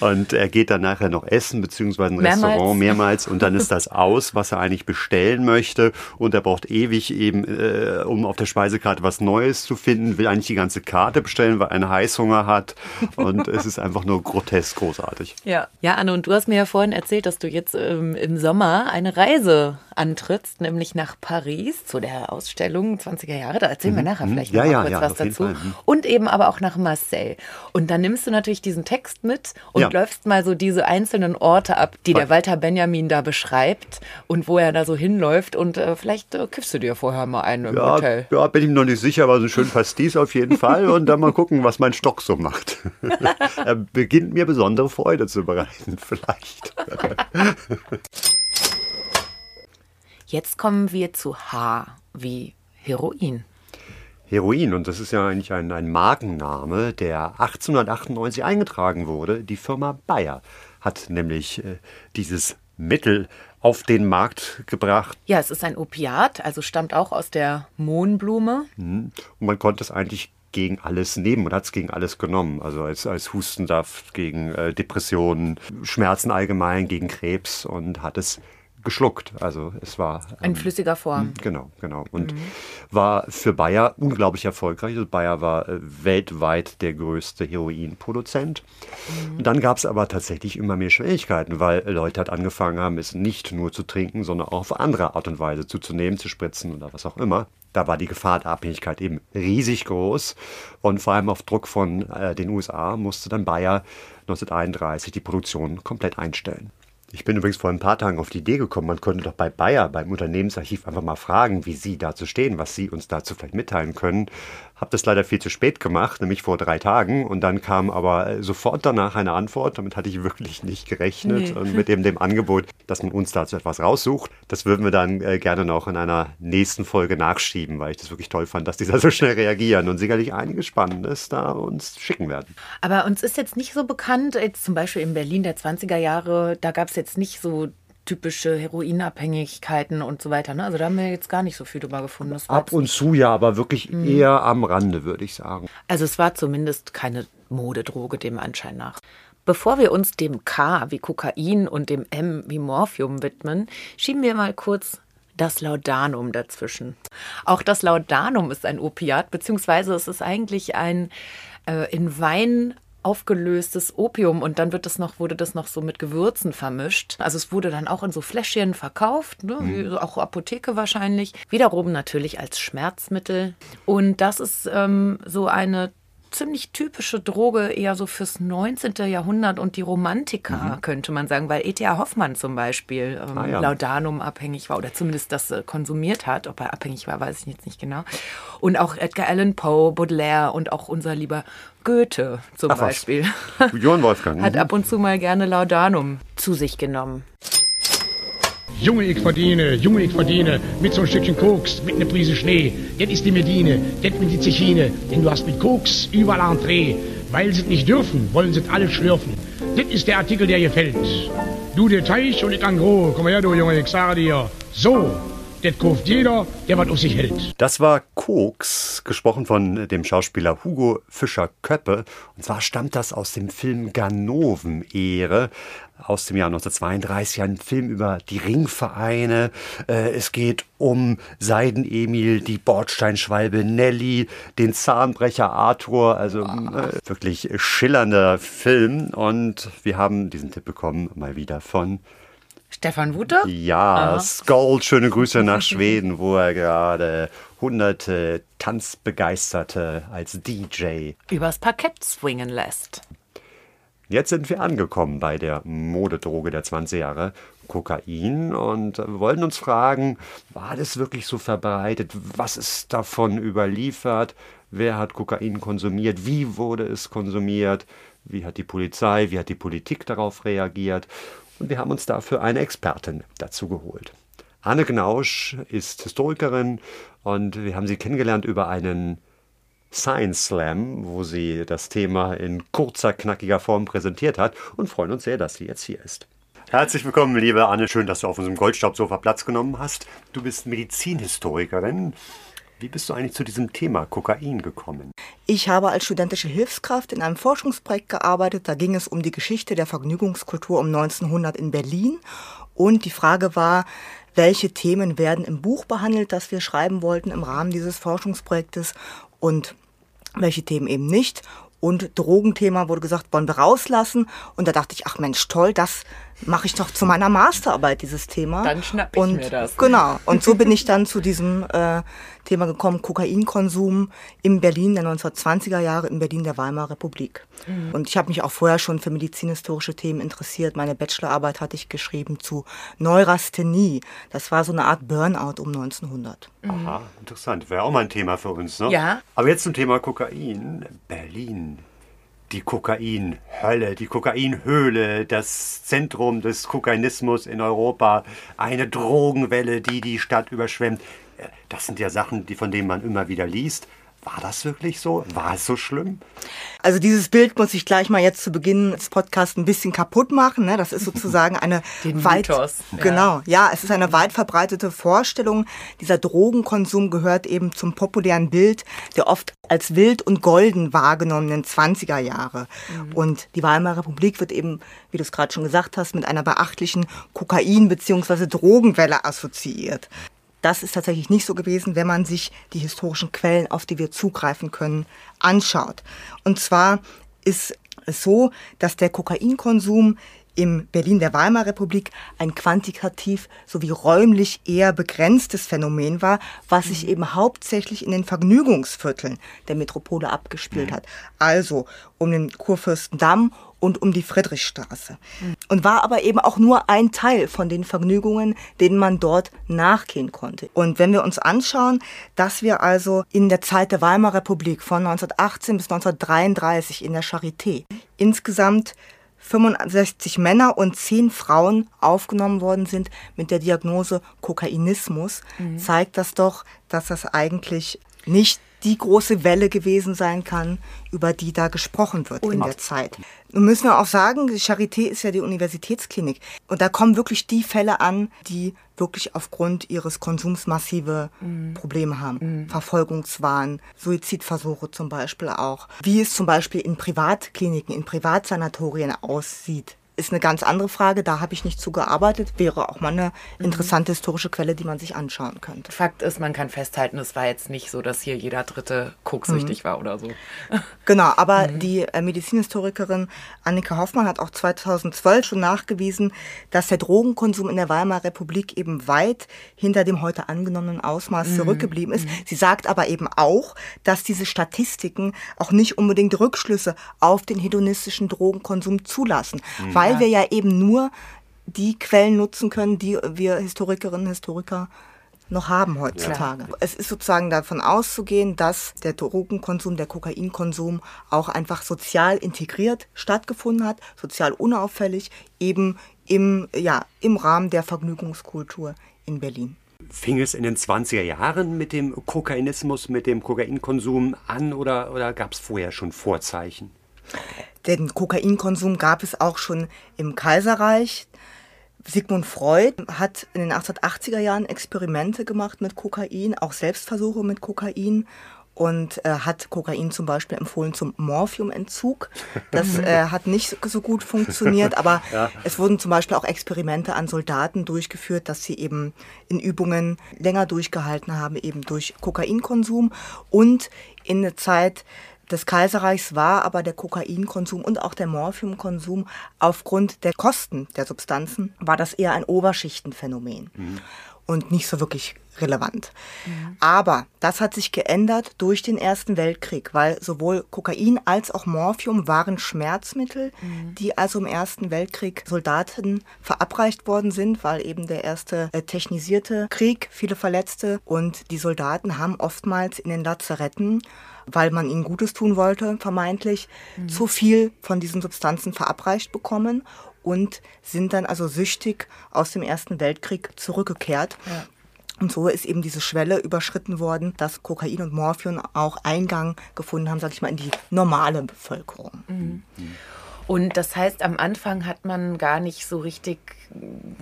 [SPEAKER 4] und er geht dann nachher noch essen, beziehungsweise ein mehrmals. Restaurant mehrmals. Und dann *laughs* ist das aus, was er eigentlich bestellen möchte. Und er braucht ewig eben, äh, um auf der Speisekarte was Neues zu finden, will eigentlich die ganze Karte bestellen, weil er einen Heißhunger hat. Und es ist einfach nur grotesk großartig.
[SPEAKER 5] Ja. Ja, Anne, und du hast mir ja vorhin erzählt, dass du jetzt ähm, im Sommer eine Reise antrittst, nämlich nach Paris zu der Ausstellung 20er Jahre. Da erzählen wir mhm. nachher vielleicht ja, noch ja, kurz ja, was dazu. Mhm. Und eben aber auch nach Marseille. Und dann nimmst du natürlich diesen Text mit und läufst mal so diese einzelnen Orte ab, die der Walter Benjamin da beschreibt und wo er da so hinläuft. Und äh, vielleicht äh, kiffst du dir vorher mal einen im Hotel.
[SPEAKER 4] Ja, bin ich mir noch nicht sicher, aber so ein schön Pastis auf jeden Fall. Und dann mal gucken, was mein Stock so macht. *laughs* er beginnt mir besondere Freude zu bereiten, vielleicht.
[SPEAKER 1] Jetzt kommen wir zu H wie Heroin.
[SPEAKER 4] Heroin, und das ist ja eigentlich ein, ein Markenname, der 1898 eingetragen wurde. Die Firma Bayer hat nämlich äh, dieses Mittel auf den Markt gebracht.
[SPEAKER 5] Ja, es ist ein Opiat, also stammt auch aus der Mohnblume.
[SPEAKER 4] Mhm. Und man konnte es eigentlich gegen alles nehmen und hat es gegen alles genommen. Also als, als Hustensaft gegen äh, Depressionen, Schmerzen allgemein, gegen Krebs und hat es geschluckt. Also es war
[SPEAKER 5] in ähm, flüssiger Form. Hm,
[SPEAKER 4] genau, genau. Und mhm. war für Bayer unglaublich erfolgreich. Also Bayer war äh, weltweit der größte Heroinproduzent. Mhm. Und dann gab es aber tatsächlich immer mehr Schwierigkeiten, weil Leute halt angefangen haben, es nicht nur zu trinken, sondern auch auf andere Art und Weise zuzunehmen, zu spritzen oder was auch immer. Da war die Gefahr der Abhängigkeit eben riesig groß. Und vor allem auf Druck von äh, den USA musste dann Bayer 1931 die Produktion komplett einstellen. Ich bin übrigens vor ein paar Tagen auf die Idee gekommen, man könnte doch bei Bayer, beim Unternehmensarchiv, einfach mal fragen, wie Sie dazu stehen, was Sie uns dazu vielleicht mitteilen können. Habe das leider viel zu spät gemacht, nämlich vor drei Tagen. Und dann kam aber äh, sofort danach eine Antwort. Damit hatte ich wirklich nicht gerechnet. Nee. Und mit dem, dem Angebot, dass man uns dazu etwas raussucht. Das würden wir dann äh, gerne noch in einer nächsten Folge nachschieben, weil ich das wirklich toll fand, dass die da so schnell reagieren und sicherlich einiges Spannendes da uns schicken werden.
[SPEAKER 5] Aber uns ist jetzt nicht so bekannt, jetzt zum Beispiel in Berlin der 20er Jahre, da gab es jetzt nicht so typische Heroinabhängigkeiten und so weiter. Ne? Also da haben wir jetzt gar nicht so viel drüber gefunden.
[SPEAKER 4] Ab und zu ja, aber wirklich mhm. eher am Rande, würde ich sagen.
[SPEAKER 5] Also es war zumindest keine Modedroge dem Anschein nach. Bevor wir uns dem K wie Kokain und dem M wie Morphium widmen, schieben wir mal kurz das Laudanum dazwischen. Auch das Laudanum ist ein Opiat, beziehungsweise es ist eigentlich ein äh, in Wein aufgelöstes Opium und dann wird das noch, wurde das noch so mit Gewürzen vermischt. Also es wurde dann auch in so Fläschchen verkauft, ne, wie auch Apotheke wahrscheinlich. Wiederum natürlich als Schmerzmittel. Und das ist ähm, so eine ziemlich typische Droge eher so fürs 19. Jahrhundert und die Romantiker, könnte man sagen, weil E.T.A. Hoffmann zum Beispiel ähm,
[SPEAKER 4] Ah, ja.
[SPEAKER 5] Laudanum abhängig war oder zumindest das äh, konsumiert hat. Ob er abhängig war, weiß ich jetzt nicht genau. Und auch Edgar Allan Poe, Baudelaire und auch unser lieber Goethe zum
[SPEAKER 4] Ach.
[SPEAKER 5] Beispiel
[SPEAKER 4] Johann Wolfgang. *laughs*
[SPEAKER 5] hat
[SPEAKER 4] mhm.
[SPEAKER 5] ab und zu mal gerne Laudanum zu sich genommen.
[SPEAKER 7] Junge, ich verdiene, Junge, ich verdiene, mit so ein Stückchen Koks, mit ne Prise Schnee. Das ist die Medine, das mit die Zechine, denn du hast mit Koks überall Entree. Weil sie nicht dürfen, wollen sie alle schlürfen. Das ist der Artikel, der gefällt. Du der Teich und ich an Gros. Komm her, du Junge, ich sage dir. So, das kauft jeder, der was auf sich hält.
[SPEAKER 4] Das war Koks, gesprochen von dem Schauspieler Hugo Fischer-Köppe. Und zwar stammt das aus dem Film Ganoven-Ehre aus dem Jahr 1932. Ein Film über die Ringvereine. Äh, Es geht um Seiden-Emil, die Bordsteinschwalbe Nelly, den Zahnbrecher Arthur. Also äh, wirklich schillernder Film. Und wir haben diesen Tipp bekommen, mal wieder von
[SPEAKER 5] Stefan Wute?
[SPEAKER 4] ja, Skoll, schöne Grüße nach Schweden, wo er gerade hunderte Tanzbegeisterte als DJ.
[SPEAKER 5] Übers Parkett swingen lässt.
[SPEAKER 4] Jetzt sind wir angekommen bei der Modedroge der 20 Jahre, Kokain, und wollten uns fragen, war das wirklich so verbreitet? Was ist davon überliefert? Wer hat Kokain konsumiert? Wie wurde es konsumiert? Wie hat die Polizei, wie hat die Politik darauf reagiert? Und wir haben uns dafür eine Expertin dazu geholt. Anne Gnausch ist Historikerin und wir haben sie kennengelernt über einen Science Slam, wo sie das Thema in kurzer, knackiger Form präsentiert hat und freuen uns sehr, dass sie jetzt hier ist. Herzlich willkommen, liebe Anne. Schön, dass du auf unserem Goldstaubsofa Platz genommen hast. Du bist Medizinhistorikerin. Wie bist du eigentlich zu diesem Thema Kokain gekommen?
[SPEAKER 8] Ich habe als studentische Hilfskraft in einem Forschungsprojekt gearbeitet. Da ging es um die Geschichte der Vergnügungskultur um 1900 in Berlin. Und die Frage war, welche Themen werden im Buch behandelt, das wir schreiben wollten im Rahmen dieses Forschungsprojektes und welche Themen eben nicht. Und Drogenthema wurde gesagt, wollen wir rauslassen. Und da dachte ich, ach Mensch, toll, das mache ich doch zu meiner Masterarbeit, dieses Thema.
[SPEAKER 5] Dann schnapp ich
[SPEAKER 8] und,
[SPEAKER 5] mir das.
[SPEAKER 8] Genau. Und so bin ich dann zu diesem äh, Thema gekommen, Kokainkonsum in Berlin der 1920er Jahre, in Berlin der Weimarer Republik.
[SPEAKER 5] Mhm.
[SPEAKER 8] Und ich habe mich auch vorher schon für medizinhistorische Themen interessiert. Meine Bachelorarbeit hatte ich geschrieben zu Neurasthenie. Das war so eine Art Burnout um 1900.
[SPEAKER 4] Aha, interessant. Wäre auch mal ein Thema für uns, ne?
[SPEAKER 5] Ja.
[SPEAKER 4] Aber jetzt zum Thema Kokain. Berlin. Die Kokainhölle, die Kokainhöhle, das Zentrum des Kokainismus in Europa, eine Drogenwelle, die die Stadt überschwemmt. Äh, Das sind ja Sachen, die, von denen man immer wieder liest. War das wirklich so? War es so schlimm?
[SPEAKER 8] Also dieses Bild muss ich gleich mal jetzt zu Beginn des Podcasts ein bisschen kaputt machen. Ne? Das ist sozusagen eine *laughs*
[SPEAKER 5] Den
[SPEAKER 8] weit,
[SPEAKER 5] Mythos, ja.
[SPEAKER 8] genau, ja, es ist eine weit verbreitete Vorstellung. Dieser Drogenkonsum gehört eben zum populären Bild der oft als wild und golden wahrgenommenen 20er Jahre. Und die Weimarer Republik wird eben, wie du es gerade schon gesagt hast, mit einer beachtlichen Kokain- bzw. Drogenwelle assoziiert. Das ist tatsächlich nicht so gewesen, wenn man sich die historischen Quellen, auf die wir zugreifen können, anschaut. Und zwar ist es so, dass der Kokainkonsum im Berlin der Weimarer Republik ein quantitativ sowie räumlich eher begrenztes Phänomen war, was sich eben hauptsächlich in den Vergnügungsvierteln der Metropole abgespielt hat. Also um den Kurfürstendamm und um die Friedrichstraße. Und war aber eben auch nur ein Teil von den Vergnügungen, denen man dort nachgehen konnte. Und wenn wir uns anschauen, dass wir also in der Zeit der Weimarer Republik von 1918 bis 1933 in der Charité insgesamt 65 Männer und 10 Frauen aufgenommen worden sind mit der Diagnose Kokainismus, zeigt das doch, dass das eigentlich nicht die große Welle gewesen sein kann, über die da gesprochen wird in der Zeit. Nun müssen wir auch sagen, die Charité ist ja die Universitätsklinik. Und da kommen wirklich die Fälle an, die wirklich aufgrund ihres Konsums massive Probleme haben. Verfolgungswahn, Suizidversuche zum Beispiel auch. Wie es zum Beispiel in Privatkliniken, in Privatsanatorien aussieht, ist eine ganz andere Frage. Da habe ich nicht zugearbeitet. Wäre auch mal eine interessante historische Quelle, die man sich anschauen könnte.
[SPEAKER 5] Fakt ist, man kann festhalten, es war jetzt nicht so, dass hier jeder dritte koksüchtig war oder so. *laughs*
[SPEAKER 8] Genau, aber die äh, Medizinhistorikerin Annika Hoffmann hat auch 2012 schon nachgewiesen, dass der Drogenkonsum in der Weimarer Republik eben weit hinter dem heute angenommenen Ausmaß zurückgeblieben ist. Sie sagt aber eben auch, dass diese Statistiken auch nicht unbedingt Rückschlüsse auf den hedonistischen Drogenkonsum zulassen, weil wir ja eben nur die Quellen nutzen können, die wir Historikerinnen und Historiker noch haben heutzutage. Es ist sozusagen davon auszugehen, dass der Drogenkonsum, der Kokainkonsum auch einfach sozial integriert stattgefunden hat, sozial unauffällig, eben im, ja, im Rahmen der Vergnügungskultur in Berlin.
[SPEAKER 4] Fing es in den 20er Jahren mit dem Kokainismus, mit dem Kokainkonsum an oder, oder gab es vorher schon Vorzeichen?
[SPEAKER 8] Den Kokainkonsum gab es auch schon im Kaiserreich. Sigmund Freud hat in den 1880er Jahren Experimente gemacht mit Kokain, auch Selbstversuche mit Kokain und äh, hat Kokain zum Beispiel empfohlen zum Morphiumentzug. Das *laughs* äh, hat nicht so gut funktioniert, aber *laughs* es wurden zum Beispiel auch Experimente an Soldaten durchgeführt, dass sie eben in Übungen länger durchgehalten haben, eben durch Kokainkonsum und in der Zeit des Kaiserreichs war aber der Kokainkonsum und auch der Morphiumkonsum aufgrund der Kosten der Substanzen war das eher ein Oberschichtenphänomen und nicht so wirklich relevant. Aber das hat sich geändert durch den Ersten Weltkrieg, weil sowohl Kokain als auch Morphium waren Schmerzmittel, die also im Ersten Weltkrieg Soldaten verabreicht worden sind, weil eben der erste äh, technisierte Krieg, viele Verletzte und die Soldaten haben oftmals in den Lazaretten weil man ihnen Gutes tun wollte, vermeintlich, zu viel von diesen Substanzen verabreicht bekommen und sind dann also süchtig aus dem Ersten Weltkrieg zurückgekehrt. Und so ist eben diese Schwelle überschritten worden, dass Kokain und Morphium auch Eingang gefunden haben, sag ich mal, in die normale Bevölkerung.
[SPEAKER 5] Und das heißt, am Anfang hat man gar nicht so richtig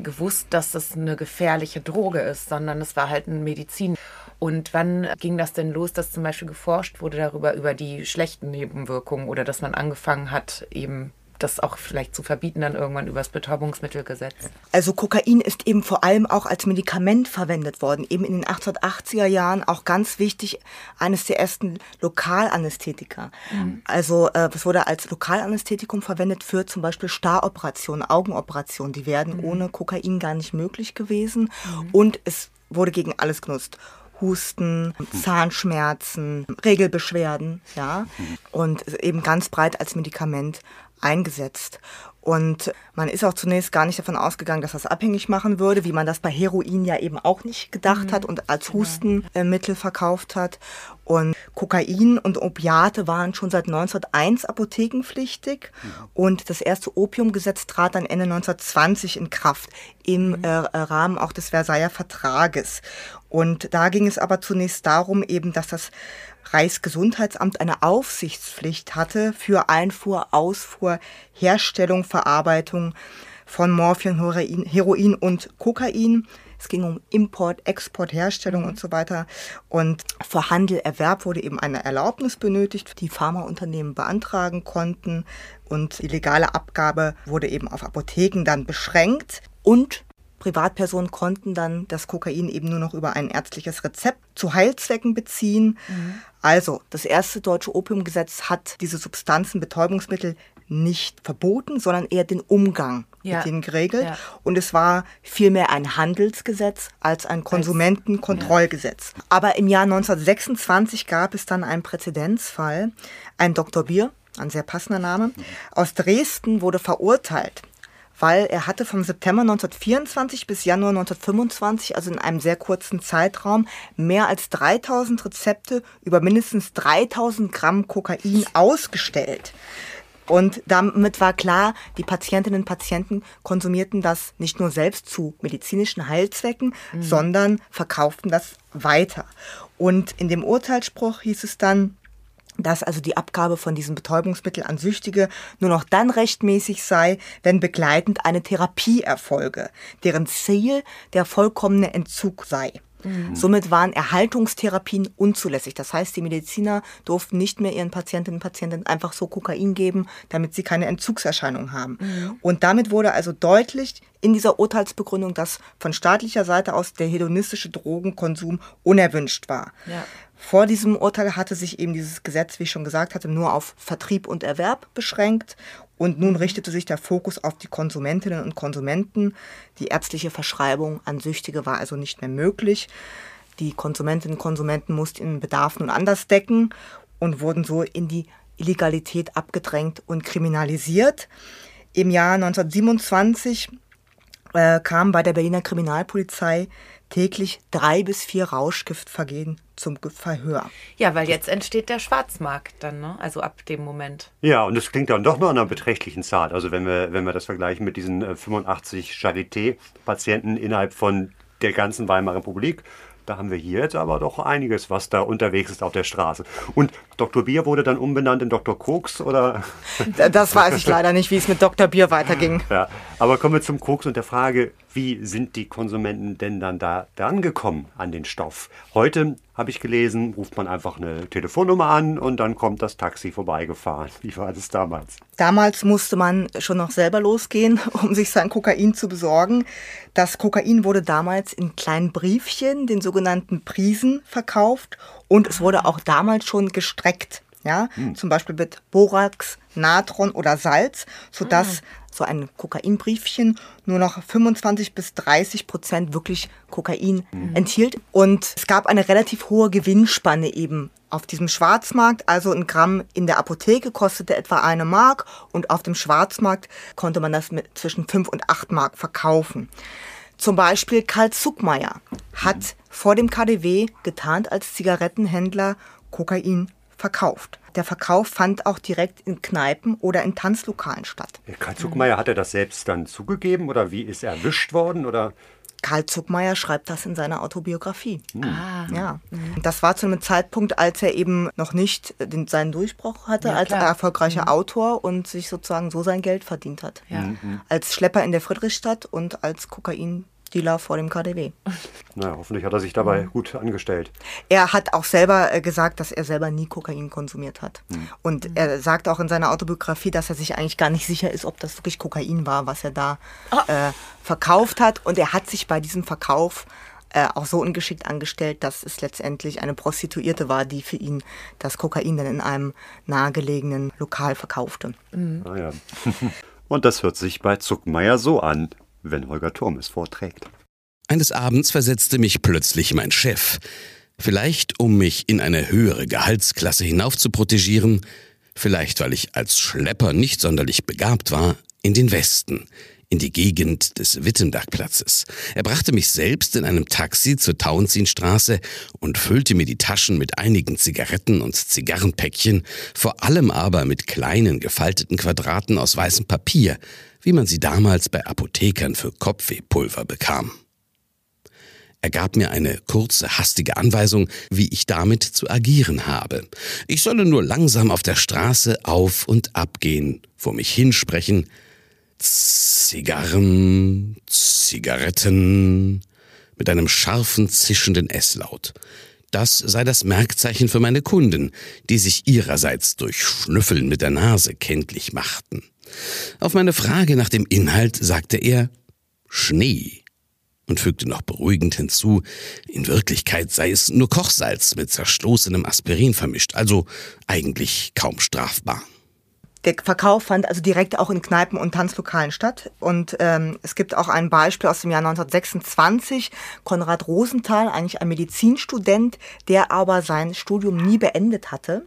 [SPEAKER 5] gewusst, dass das eine gefährliche Droge ist, sondern es war halt eine Medizin. Und wann ging das denn los, dass zum Beispiel geforscht wurde darüber, über die schlechten Nebenwirkungen oder dass man angefangen hat, eben das auch vielleicht zu verbieten, dann irgendwann über das Betäubungsmittelgesetz?
[SPEAKER 8] Also Kokain ist eben vor allem auch als Medikament verwendet worden, eben in den 1880er Jahren auch ganz wichtig, eines der ersten Lokalanästhetika. Also äh, es wurde als Lokalanästhetikum verwendet für zum Beispiel Staroperationen, Augenoperationen. Die wären ohne Kokain gar nicht möglich gewesen. Und es wurde gegen alles genutzt. Husten, Zahnschmerzen, Regelbeschwerden, ja, und eben ganz breit als Medikament eingesetzt. Und man ist auch zunächst gar nicht davon ausgegangen, dass das abhängig machen würde, wie man das bei Heroin ja eben auch nicht gedacht hat und als Hustenmittel verkauft hat. Und Kokain und Opiate waren schon seit 1901 apothekenpflichtig und das erste Opiumgesetz trat dann Ende 1920 in Kraft im äh, Rahmen auch des Versailler Vertrages. Und da ging es aber zunächst darum eben, dass das Reichsgesundheitsamt eine Aufsichtspflicht hatte für Einfuhr, Ausfuhr, Herstellung, Verarbeitung von Morphium, Heroin, Heroin und Kokain. Es ging um Import, Export, Herstellung und so weiter. Und für Handel, Erwerb wurde eben eine Erlaubnis benötigt, die Pharmaunternehmen beantragen konnten. Und die legale Abgabe wurde eben auf Apotheken dann beschränkt. Und Privatpersonen konnten dann das Kokain eben nur noch über ein ärztliches Rezept zu Heilzwecken beziehen. Also, das erste deutsche Opiumgesetz hat diese Substanzen, Betäubungsmittel nicht verboten, sondern eher den Umgang
[SPEAKER 5] Ja.
[SPEAKER 8] mit denen geregelt.
[SPEAKER 5] Ja.
[SPEAKER 8] Und es war vielmehr ein Handelsgesetz als ein Konsumentenkontrollgesetz. Aber im Jahr 1926 gab es dann einen Präzedenzfall. Ein Dr. Bier, ein sehr passender Name, aus Dresden wurde verurteilt weil er hatte vom September 1924 bis Januar 1925, also in einem sehr kurzen Zeitraum, mehr als 3000 Rezepte über mindestens 3000 Gramm Kokain ausgestellt. Und damit war klar, die Patientinnen und Patienten konsumierten das nicht nur selbst zu medizinischen Heilzwecken, mhm. sondern verkauften das weiter. Und in dem Urteilsspruch hieß es dann, dass also die Abgabe von diesem Betäubungsmittel an Süchtige nur noch dann rechtmäßig sei, wenn begleitend eine Therapie erfolge, deren Ziel der vollkommene Entzug sei. Mhm. Somit waren Erhaltungstherapien unzulässig. Das heißt, die Mediziner durften nicht mehr ihren Patientinnen und Patienten einfach so Kokain geben, damit sie keine Entzugserscheinung haben. Mhm. Und damit wurde also deutlich in dieser Urteilsbegründung, dass von staatlicher Seite aus der hedonistische Drogenkonsum unerwünscht war. Ja. Vor diesem Urteil hatte sich eben dieses Gesetz, wie ich schon gesagt hatte, nur auf Vertrieb und Erwerb beschränkt. Und nun richtete sich der Fokus auf die Konsumentinnen und Konsumenten. Die ärztliche Verschreibung an Süchtige war also nicht mehr möglich. Die Konsumentinnen und Konsumenten mussten ihren Bedarf nun anders decken und wurden so in die Illegalität abgedrängt und kriminalisiert. Im Jahr 1927 äh, kam bei der Berliner Kriminalpolizei täglich drei bis vier Rauschgiftvergehen zum Verhör.
[SPEAKER 5] Ja, weil jetzt entsteht der Schwarzmarkt dann, ne? also ab dem Moment.
[SPEAKER 4] Ja, und das klingt dann doch noch einer beträchtlichen Zahl. Also wenn wir, wenn wir das vergleichen mit diesen 85 äh, Charité-Patienten innerhalb von der ganzen Weimarer Republik, da haben wir hier jetzt aber doch einiges, was da unterwegs ist auf der Straße. Und Dr. Bier wurde dann umbenannt in Dr. Koks, oder?
[SPEAKER 8] Das weiß ich leider nicht, wie es mit Dr. Bier weiterging. *laughs*
[SPEAKER 4] Ja, aber kommen wir zum Koks und der Frage, wie sind die Konsumenten denn dann da dran gekommen an den Stoff? Heute habe ich gelesen, ruft man einfach eine Telefonnummer an und dann kommt das Taxi vorbeigefahren. *laughs* Wie war das damals?
[SPEAKER 8] Damals musste man schon noch selber losgehen, *laughs* um sich sein Kokain zu besorgen. Das Kokain wurde damals in kleinen Briefchen, den sogenannten Prisen, verkauft und es wurde auch damals schon gestreckt. Ja, hm. zum Beispiel mit Borax, Natron oder Salz, sodass ah so ein Kokainbriefchen nur noch 25 bis 30 Prozent wirklich Kokain mhm. enthielt. Und es gab eine relativ hohe Gewinnspanne eben auf diesem Schwarzmarkt. Also ein Gramm in der Apotheke kostete etwa eine Mark und auf dem Schwarzmarkt konnte man das mit zwischen 5 und 8 Mark verkaufen. Zum Beispiel Karl Zuckmeier hat vor dem KDW getarnt als Zigarettenhändler Kokain verkauft. Der Verkauf fand auch direkt in Kneipen oder in Tanzlokalen statt.
[SPEAKER 4] Karl Zuckmeier, hat er das selbst dann zugegeben oder wie ist er erwischt worden? Oder?
[SPEAKER 8] Karl Zuckmeier schreibt das in seiner Autobiografie. Hm. Ah. Ja. Das war zu einem Zeitpunkt, als er eben noch nicht den, seinen Durchbruch hatte ja, als erfolgreicher mhm. Autor und sich sozusagen so sein Geld verdient hat. Ja. Mhm. Als Schlepper in der Friedrichstadt und als Kokain Dealer vor dem KDW.
[SPEAKER 4] Na, hoffentlich hat er sich dabei mhm. gut angestellt.
[SPEAKER 8] Er hat auch selber äh, gesagt, dass er selber nie Kokain konsumiert hat. Mhm. Und er sagt auch in seiner Autobiografie, dass er sich eigentlich gar nicht sicher ist, ob das wirklich Kokain war, was er da ah. äh, verkauft hat. Und er hat sich bei diesem Verkauf äh, auch so ungeschickt angestellt, dass es letztendlich eine Prostituierte war, die für ihn das Kokain dann in einem nahegelegenen Lokal verkaufte.
[SPEAKER 4] Mhm. Ah ja. *laughs* Und das hört sich bei Zuckmeier so an wenn Holger Turm es vorträgt.
[SPEAKER 6] Eines Abends versetzte mich plötzlich mein Chef. Vielleicht, um mich in eine höhere Gehaltsklasse hinauf zu protegieren, vielleicht, weil ich als Schlepper nicht sonderlich begabt war, in den Westen, in die Gegend des Wittenbergplatzes. Er brachte mich selbst in einem Taxi zur Tauentzienstraße und füllte mir die Taschen mit einigen Zigaretten und Zigarrenpäckchen, vor allem aber mit kleinen gefalteten Quadraten aus weißem Papier, wie man sie damals bei Apothekern für Kopfwehpulver bekam. Er gab mir eine kurze, hastige Anweisung, wie ich damit zu agieren habe. Ich solle nur langsam auf der Straße auf und ab gehen, vor mich hinsprechen, Zigarren, Zigaretten, mit einem scharfen, zischenden S-Laut. Das sei das Merkzeichen für meine Kunden, die sich ihrerseits durch Schnüffeln mit der Nase kenntlich machten. Auf meine Frage nach dem Inhalt sagte er Schnee und fügte noch beruhigend hinzu, in Wirklichkeit sei es nur Kochsalz mit zerstoßenem Aspirin vermischt, also eigentlich kaum strafbar.
[SPEAKER 8] Der Verkauf fand also direkt auch in Kneipen und Tanzlokalen statt. Und ähm, es gibt auch ein Beispiel aus dem Jahr 1926. Konrad Rosenthal, eigentlich ein Medizinstudent, der aber sein Studium nie beendet hatte,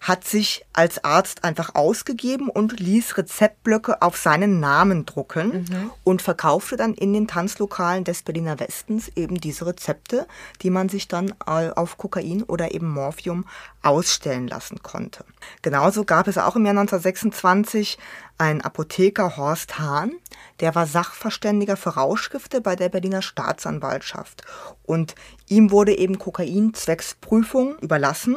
[SPEAKER 8] hat sich als Arzt einfach ausgegeben und ließ Rezeptblöcke auf seinen Namen drucken und verkaufte dann in den Tanzlokalen des Berliner Westens eben diese Rezepte, die man sich dann auf Kokain oder eben Morphium ausstellen lassen konnte. Genauso gab es auch im Jahr 1926 einen Apotheker Horst Hahn, der war Sachverständiger für Rauschgifte bei der Berliner Staatsanwaltschaft. Und ihm wurde eben Kokain zwecks Prüfung überlassen.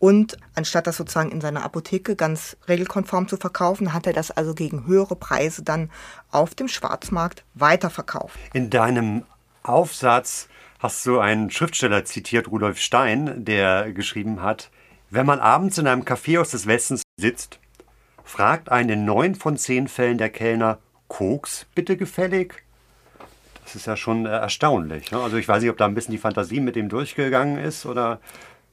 [SPEAKER 8] Und anstatt das sozusagen in seiner Apotheke ganz regelkonform zu verkaufen, hat er das also gegen höhere Preise dann auf dem Schwarzmarkt weiterverkauft.
[SPEAKER 4] In deinem Aufsatz hast du einen Schriftsteller zitiert, Rudolf Stein, der geschrieben hat, wenn man abends in einem Café aus des Westens sitzt, fragt einen in neun von zehn Fällen der Kellner, Koks bitte gefällig? Das ist ja schon äh, erstaunlich. Ne? Also ich weiß nicht, ob da ein bisschen die Fantasie mit dem durchgegangen ist oder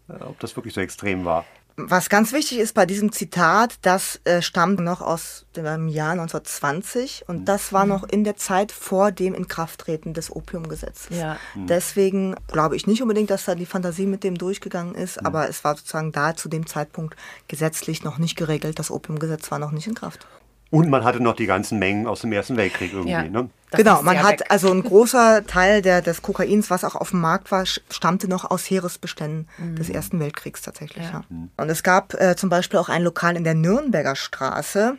[SPEAKER 4] ob das wirklich so extrem war.
[SPEAKER 8] Was ganz wichtig ist bei diesem Zitat, das äh, stammt noch aus dem Jahr 1920 und das war noch in der Zeit vor dem Inkrafttreten des Opiumgesetzes.
[SPEAKER 5] Ja.
[SPEAKER 8] Deswegen glaube ich nicht unbedingt, dass da die Fantasie mit dem durchgegangen ist, aber es war sozusagen da zu dem Zeitpunkt gesetzlich noch nicht geregelt. Das Opiumgesetz war noch nicht in Kraft.
[SPEAKER 4] Und man hatte noch die ganzen Mengen aus dem Ersten Weltkrieg irgendwie.
[SPEAKER 5] Ja.
[SPEAKER 4] Ne?
[SPEAKER 8] Genau, man
[SPEAKER 5] ja
[SPEAKER 8] hat
[SPEAKER 5] weg.
[SPEAKER 8] also ein großer Teil der, des Kokains, was auch auf dem Markt war, stammte noch aus Heeresbeständen des Ersten Weltkriegs tatsächlich. Ja. Und es gab äh, zum Beispiel auch ein Lokal in der Nürnberger Straße,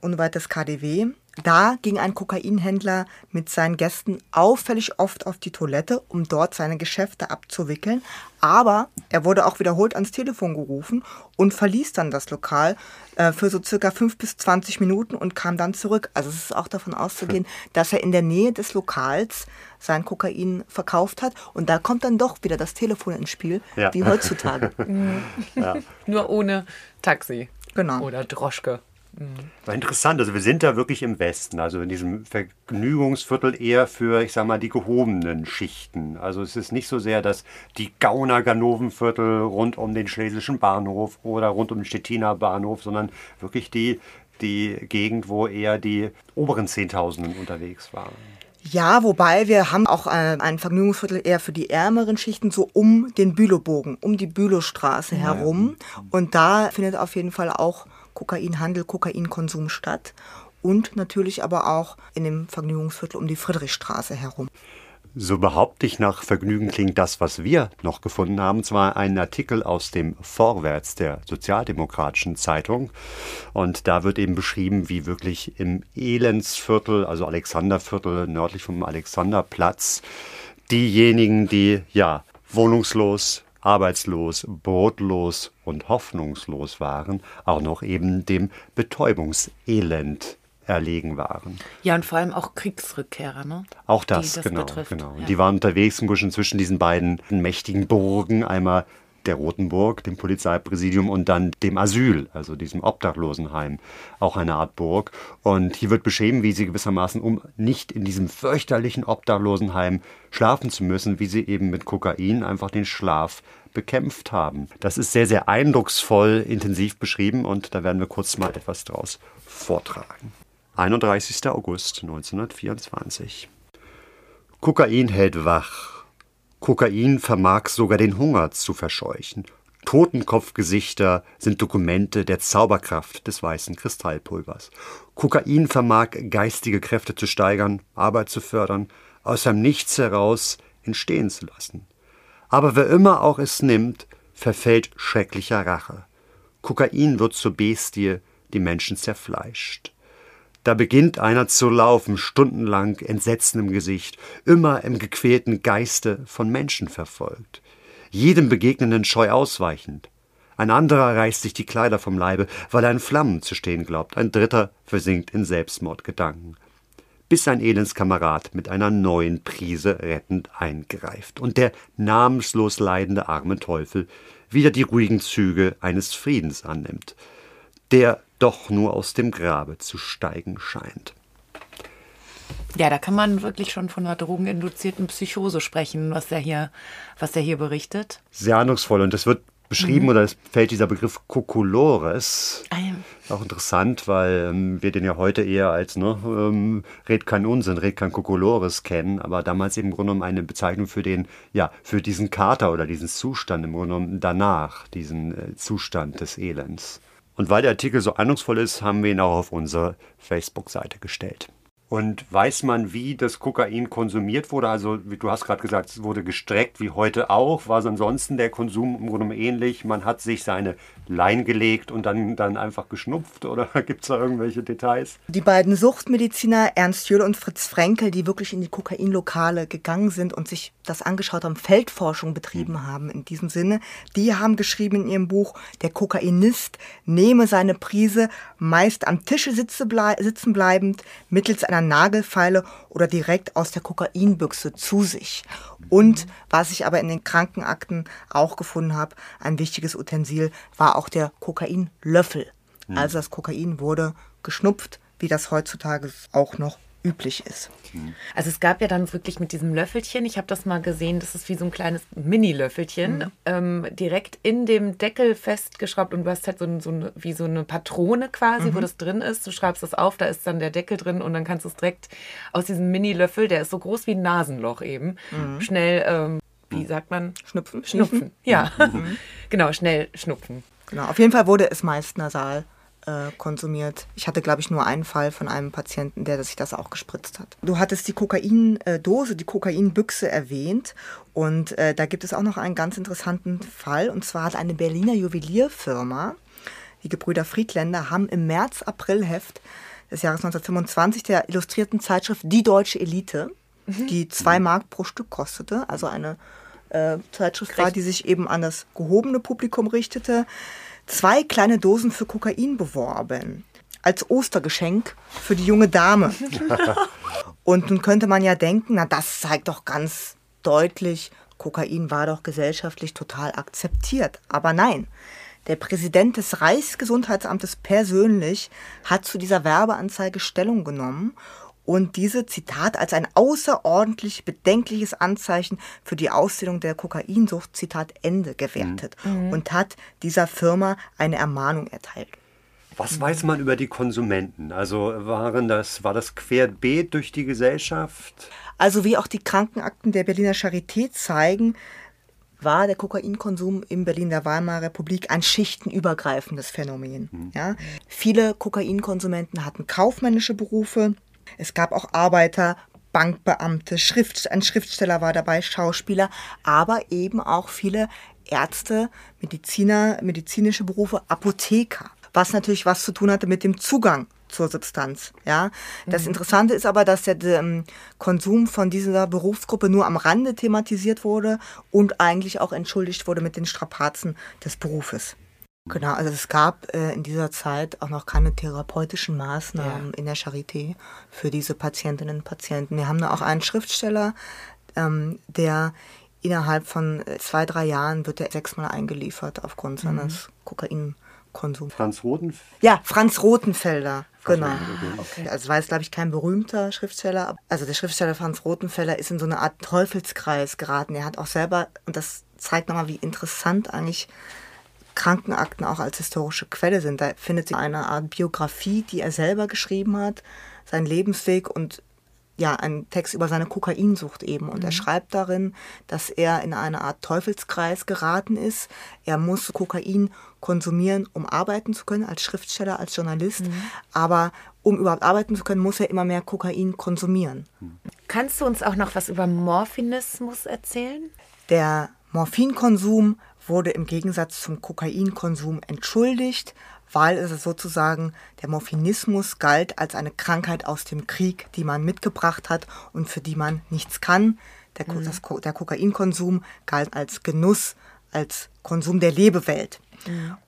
[SPEAKER 8] unweit des KDW. Da ging ein Kokainhändler mit seinen Gästen auffällig oft auf die Toilette, um dort seine Geschäfte abzuwickeln. Aber er wurde auch wiederholt ans Telefon gerufen und verließ dann das Lokal äh, für so circa fünf bis 20 Minuten und kam dann zurück. Also es ist auch davon auszugehen, dass er in der Nähe des Lokals sein Kokain verkauft hat. Und da kommt dann doch wieder das Telefon ins Spiel,
[SPEAKER 4] Ja.
[SPEAKER 8] wie heutzutage. *laughs*
[SPEAKER 5] Nur ohne Taxi.
[SPEAKER 8] Genau.
[SPEAKER 5] Oder Droschke.
[SPEAKER 4] War interessant, also wir sind da wirklich im Westen, also in diesem Vergnügungsviertel eher für, ich sag mal, die gehobenen Schichten. Also es ist nicht so sehr, dass die Gauner Ganovenviertel rund um den Schlesischen Bahnhof oder rund um den Stettiner Bahnhof, sondern wirklich die, die Gegend, wo eher die oberen Zehntausenden unterwegs waren.
[SPEAKER 8] Ja, wobei wir haben auch äh, ein Vergnügungsviertel eher für die ärmeren Schichten, so um den Bülowbogen, um die Bülowstraße herum. Und da findet auf jeden Fall auch Kokainhandel, Kokainkonsum statt. Und natürlich aber auch in dem Vergnügungsviertel um die Friedrichstraße herum.
[SPEAKER 4] So behauptlich nach Vergnügen klingt das, was wir noch gefunden haben, zwar ein Artikel aus dem Vorwärts der Sozialdemokratischen Zeitung. Und da wird eben beschrieben, wie wirklich im Elendsviertel, also Alexanderviertel, nördlich vom Alexanderplatz, diejenigen, die ja wohnungslos, arbeitslos, brotlos und hoffnungslos waren, auch noch eben dem Betäubungselend erlegen waren.
[SPEAKER 5] Ja, und vor allem auch Kriegsrückkehrer, ne?
[SPEAKER 4] Auch das,
[SPEAKER 5] Die das
[SPEAKER 4] genau.
[SPEAKER 5] betrifft,
[SPEAKER 4] genau.
[SPEAKER 5] ja.
[SPEAKER 4] Die waren unterwegs zwischen diesen beiden mächtigen Burgen, einmal der Rotenburg, dem Polizeipräsidium und dann dem Asyl, also diesem Obdachlosenheim, auch eine Art Burg. Und hier wird beschrieben, wie sie gewissermaßen, um nicht in diesem fürchterlichen Obdachlosenheim schlafen zu müssen, wie sie eben mit Kokain einfach den Schlaf bekämpft haben. Das ist sehr, sehr eindrucksvoll intensiv beschrieben und da werden wir kurz mal etwas draus vortragen. 31. August 1924. Kokain hält wach. Kokain vermag sogar den Hunger zu verscheuchen. Totenkopfgesichter sind Dokumente der Zauberkraft des weißen Kristallpulvers. Kokain vermag geistige Kräfte zu steigern, Arbeit zu fördern, aus dem Nichts heraus entstehen zu lassen. Aber wer immer auch es nimmt, verfällt schrecklicher Rache. Kokain wird zur Bestie, die Menschen zerfleischt. Da beginnt einer zu laufen, stundenlang Entsetzen im Gesicht, immer im gequälten Geiste von Menschen verfolgt, jedem Begegnenden scheu ausweichend. Ein anderer reißt sich die Kleider vom Leibe, weil er in Flammen zu stehen glaubt, ein dritter versinkt in Selbstmordgedanken. Bis ein Elendskamerad mit einer neuen Prise rettend eingreift und der namenslos leidende arme Teufel wieder die ruhigen Züge eines Friedens annimmt, der doch nur aus dem Grabe zu steigen scheint.
[SPEAKER 5] Ja, da kann man wirklich schon von einer drogeninduzierten Psychose sprechen, was er hier, was er hier berichtet.
[SPEAKER 4] Sehr eindrucksvoll und es wird beschrieben oder es fällt dieser Begriff Kokolores.
[SPEAKER 5] Ah, ja.
[SPEAKER 4] Auch interessant, weil ähm, wir den ja heute eher als ne, ähm, Red kein Unsinn, Red kein Kokolores kennen, aber damals eben im Grunde genommen eine Bezeichnung für den, ja, für diesen Kater oder diesen Zustand im Grunde genommen danach, diesen äh, Zustand des Elends. Und weil der Artikel so eindrucksvoll ist, haben wir ihn auch auf unsere Facebook-Seite gestellt. Und weiß man, wie das Kokain konsumiert wurde? Also, wie du hast gerade gesagt, es wurde gestreckt, wie heute auch. War es ansonsten der Konsum im Grunde ähnlich? Man hat sich seine Lein gelegt und dann, dann einfach geschnupft? Oder *laughs* gibt es da irgendwelche Details?
[SPEAKER 8] Die beiden Suchtmediziner Ernst Jöhl und Fritz Frenkel, die wirklich in die Kokainlokale gegangen sind und sich das angeschaut haben, Feldforschung betrieben haben in diesem Sinne, die haben geschrieben in ihrem Buch, der Kokainist nehme seine Prise meist am Tische sitze blei sitzen bleibend mittels einer Nagelfeile oder direkt aus der Kokainbüchse zu sich. Und was ich aber in den Krankenakten auch gefunden habe, ein wichtiges Utensil war auch der Kokainlöffel. Also das Kokain wurde geschnupft, wie das heutzutage auch noch üblich ist.
[SPEAKER 5] Also es gab ja dann wirklich mit diesem Löffelchen, ich habe das mal gesehen, das ist wie so ein kleines Mini-Löffelchen, ähm, direkt in dem Deckel festgeschraubt und du hast halt so, ein, so eine, wie so eine Patrone quasi, wo das drin ist. Du schreibst das auf, da ist dann der Deckel drin und dann kannst du es direkt aus diesem Mini-Löffel, der ist so groß wie ein Nasenloch eben, schnell, ähm, wie sagt man?
[SPEAKER 8] Schnupfen.
[SPEAKER 5] Schnupfen. *laughs* Ja, genau, schnell schnupfen.
[SPEAKER 8] Genau, auf jeden Fall wurde es meist nasal äh, konsumiert. Ich hatte, glaube ich, nur einen Fall von einem Patienten, der sich das auch gespritzt hat. Du hattest die Kokaindose, die Kokainbüchse erwähnt und äh, da gibt es auch noch einen ganz interessanten Fall und zwar hat eine Berliner Juwelierfirma, die Gebrüder Friedländer, haben im März-April-Heft des Jahres 1925 der illustrierten Zeitschrift Die Deutsche Elite, die zwei Mark pro Stück kostete, also eine äh, Zeitschrift war, die sich eben an das gehobene Publikum richtete, zwei kleine Dosen für Kokain beworben. Als Ostergeschenk für die junge Dame. *laughs* Und nun könnte man ja denken, na das zeigt doch ganz deutlich, Kokain war doch gesellschaftlich total akzeptiert. Aber nein, der Präsident des Reichsgesundheitsamtes persönlich hat zu dieser Werbeanzeige Stellung genommen und diese, Zitat, als ein außerordentlich bedenkliches Anzeichen für die Ausdehnung der Kokainsucht, Zitat Ende, gewertet und hat dieser Firma eine Ermahnung erteilt.
[SPEAKER 4] Was weiß man über die Konsumenten? Also waren das, war das querbeet durch die Gesellschaft?
[SPEAKER 8] Also wie auch die Krankenakten der Berliner Charité zeigen, war der Kokainkonsum in Berlin der Weimarer Republik ein schichtenübergreifendes Phänomen. Ja? Viele Kokainkonsumenten hatten kaufmännische Berufe. Es gab auch Arbeiter, Bankbeamte, Schrift, ein Schriftsteller war dabei, Schauspieler, aber eben auch viele Ärzte, Mediziner, medizinische Berufe, Apotheker, was natürlich was zu tun hatte mit dem Zugang zur Substanz. Ja, das Interessante ist aber, dass der ähm, Konsum von dieser Berufsgruppe nur am Rande thematisiert wurde und eigentlich auch entschuldigt wurde mit den Strapazen des Berufes. Genau, also es gab äh, in dieser Zeit auch noch keine therapeutischen Maßnahmen in der Charité für diese Patientinnen und Patienten. Wir haben da auch einen Schriftsteller, ähm, der innerhalb von äh, zwei, drei Jahren wird er sechsmal eingeliefert aufgrund seines Kokainkonsums.
[SPEAKER 4] Franz Roten?
[SPEAKER 8] Ja, Franz Rothenfelder, genau.
[SPEAKER 4] Rotenfelder, okay.
[SPEAKER 8] Also war jetzt, glaube ich, kein berühmter Schriftsteller. Also der Schriftsteller Franz Rothenfelder ist in so eine Art Teufelskreis geraten. Er hat auch selber, und das zeigt nochmal, wie interessant eigentlich Krankenakten auch als historische Quelle sind. Da findet sich eine Art Biografie, die er selber geschrieben hat, sein Lebensweg und ja, ein Text über seine Kokainsucht eben. Und er schreibt darin, dass er in eine Art Teufelskreis geraten ist. Er muss Kokain konsumieren, um arbeiten zu können, als Schriftsteller, als Journalist. Aber um überhaupt arbeiten zu können, muss er immer mehr Kokain konsumieren.
[SPEAKER 5] Kannst du uns auch noch was über Morphinismus erzählen?
[SPEAKER 8] Der Morphinkonsum wurde im Gegensatz zum Kokainkonsum entschuldigt, weil es sozusagen der Morphinismus galt als eine Krankheit aus dem Krieg, die man mitgebracht hat und für die man nichts kann. Der, Ko- das, der Kokainkonsum galt als Genuss, als Konsum der Lebewelt.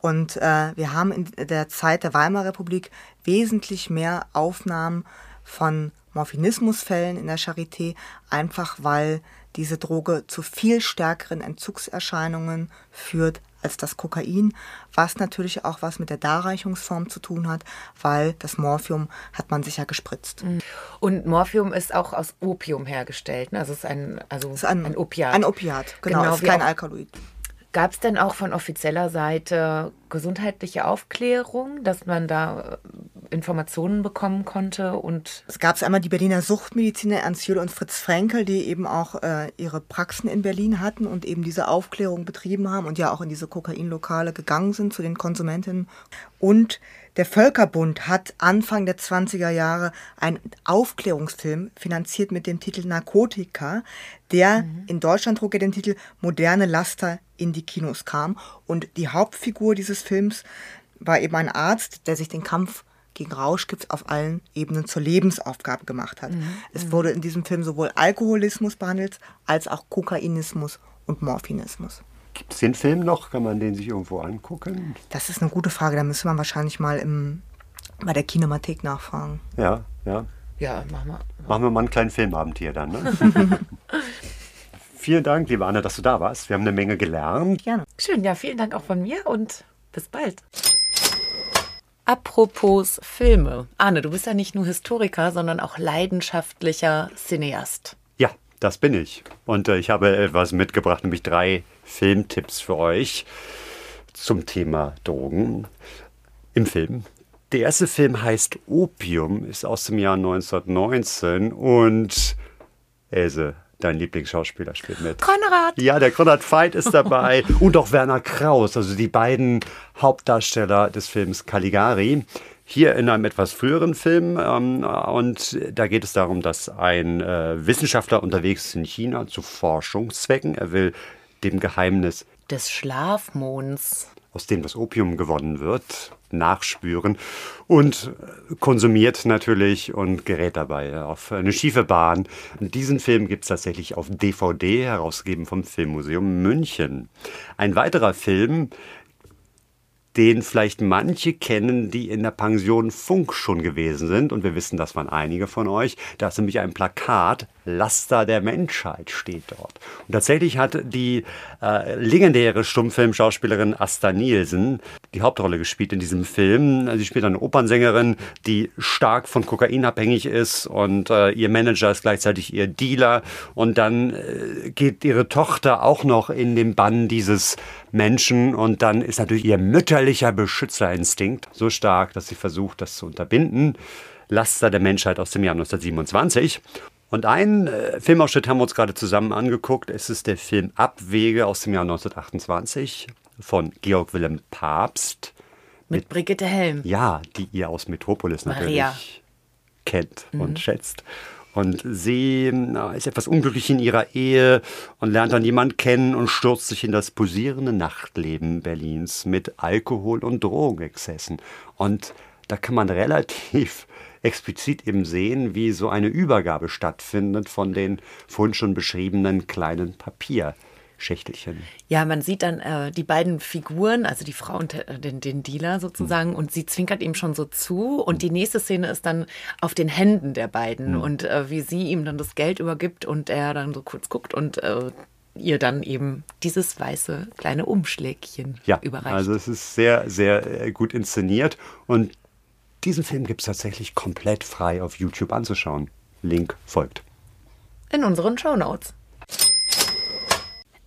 [SPEAKER 8] Und äh, wir haben in der Zeit der Weimarer Republik wesentlich mehr Aufnahmen von Morphinismusfällen in der Charité, einfach weil diese Droge zu viel stärkeren Entzugserscheinungen führt als das Kokain, was natürlich auch was mit der Darreichungsform zu tun hat, weil das Morphium hat man sich ja gespritzt.
[SPEAKER 5] Und Morphium ist auch aus Opium hergestellt. Ne? Also es ist ein, also
[SPEAKER 8] ist ein,
[SPEAKER 5] ein Opiat.
[SPEAKER 8] Ein Opiat, genau,
[SPEAKER 5] Genau,
[SPEAKER 8] ist kein Alkaloid.
[SPEAKER 5] Gab es denn auch von offizieller Seite gesundheitliche Aufklärung, dass man da äh, Informationen bekommen konnte und
[SPEAKER 8] Es gab einmal die Berliner Suchtmediziner Ernst Jüll und Fritz Frenkel, die eben auch äh, ihre Praxen in Berlin hatten und eben diese Aufklärung betrieben haben und ja auch in diese Kokainlokale gegangen sind zu den Konsumentinnen. Und der Völkerbund hat Anfang der 20er Jahre einen Aufklärungsfilm finanziert mit dem Titel Narkotika, der in Deutschland trug er den Titel Moderne Laster in die Kinos kam. Und die Hauptfigur dieses Films war eben ein Arzt, der sich den Kampf gegen Rauschgift auf allen Ebenen zur Lebensaufgabe gemacht hat. Es wurde in diesem Film sowohl Alkoholismus behandelt, als auch Kokainismus und Morphinismus.
[SPEAKER 4] Gibt es den Film noch? Kann man den sich irgendwo angucken?
[SPEAKER 8] Das ist eine gute Frage, da müsste man wahrscheinlich mal im, bei der Kinemathek nachfragen.
[SPEAKER 4] Ja, ja.
[SPEAKER 5] ja, machen wir.
[SPEAKER 4] Machen wir mal einen kleinen Filmabend hier dann. Ne? *laughs* Vielen Dank, liebe Anna, dass du da warst. Wir haben eine Menge gelernt.
[SPEAKER 8] Gerne.
[SPEAKER 5] Schön, ja, vielen Dank auch von mir und bis bald. Apropos Filme. Arne, du bist ja nicht nur Historiker, sondern auch leidenschaftlicher Cineast.
[SPEAKER 4] Ja, das bin ich. Und äh, ich habe etwas mitgebracht, nämlich drei Filmtipps für euch zum Thema Drogen im Film. Der erste Film heißt Opium, ist aus dem Jahr 1919 und Else, dein Lieblingsschauspieler, spielt mit.
[SPEAKER 5] Konrad!
[SPEAKER 4] Ja, der Konrad Veit ist dabei *laughs* und auch Werner Kraus, also die beiden Hauptdarsteller des Films Caligari. Hier in einem etwas früheren Film ähm, und da geht es darum, dass ein äh, Wissenschaftler unterwegs ist in China zu Forschungszwecken. Er will dem Geheimnis,
[SPEAKER 5] Des Schlafmonds.
[SPEAKER 4] aus dem das Opium gewonnen wird, nachspüren und konsumiert natürlich und gerät dabei auf eine schiefe Bahn. Diesen Film gibt es tatsächlich auf DVD, herausgegeben vom Filmmuseum München. Ein weiterer Film, den vielleicht manche kennen, die in der Pension Funk schon gewesen sind. Und wir wissen, das waren einige von euch. Da ist nämlich ein Plakat, Laster der Menschheit steht dort. Und tatsächlich hat die äh, legendäre Stummfilmschauspielerin Asta Nielsen die Hauptrolle gespielt in diesem Film. Sie spielt eine Opernsängerin, die stark von Kokain abhängig ist und äh, ihr Manager ist gleichzeitig ihr Dealer. Und dann äh, geht ihre Tochter auch noch in den Bann dieses Menschen und dann ist natürlich ihr mütterlicher Beschützerinstinkt so stark, dass sie versucht, das zu unterbinden. Laster der Menschheit aus dem Jahr 1927. Und einen äh, Filmausschnitt haben wir uns gerade zusammen angeguckt. Es ist der Film Abwege aus dem Jahr 1928 von Georg Wilhelm Papst.
[SPEAKER 5] Mit Brigitte Helm.
[SPEAKER 4] Ja, die ihr aus Metropolis natürlich
[SPEAKER 5] Maria.
[SPEAKER 4] kennt und schätzt. Und sie ist etwas unglücklich in ihrer Ehe und lernt dann jemanden kennen und stürzt sich in das pulsierende Nachtleben Berlins mit Alkohol- und Drogenexzessen. Und da kann man *laughs* relativ explizit eben sehen, wie so eine Übergabe stattfindet von den vorhin schon beschriebenen kleinen Papierschächtelchen.
[SPEAKER 5] Ja, man sieht dann äh, die beiden Figuren, also die Frau und äh, den, den Dealer sozusagen, und sie zwinkert ihm schon so zu. Und die nächste Szene ist dann auf den Händen der beiden und äh, wie sie ihm dann das Geld übergibt und er dann so kurz guckt und äh, ihr dann eben dieses weiße kleine Umschlägchen
[SPEAKER 4] Ja,
[SPEAKER 5] überreicht.
[SPEAKER 4] also es ist sehr, sehr äh, gut inszeniert und diesen Film gibt es tatsächlich komplett frei auf YouTube anzuschauen. Link folgt.
[SPEAKER 5] in unseren Shownotes.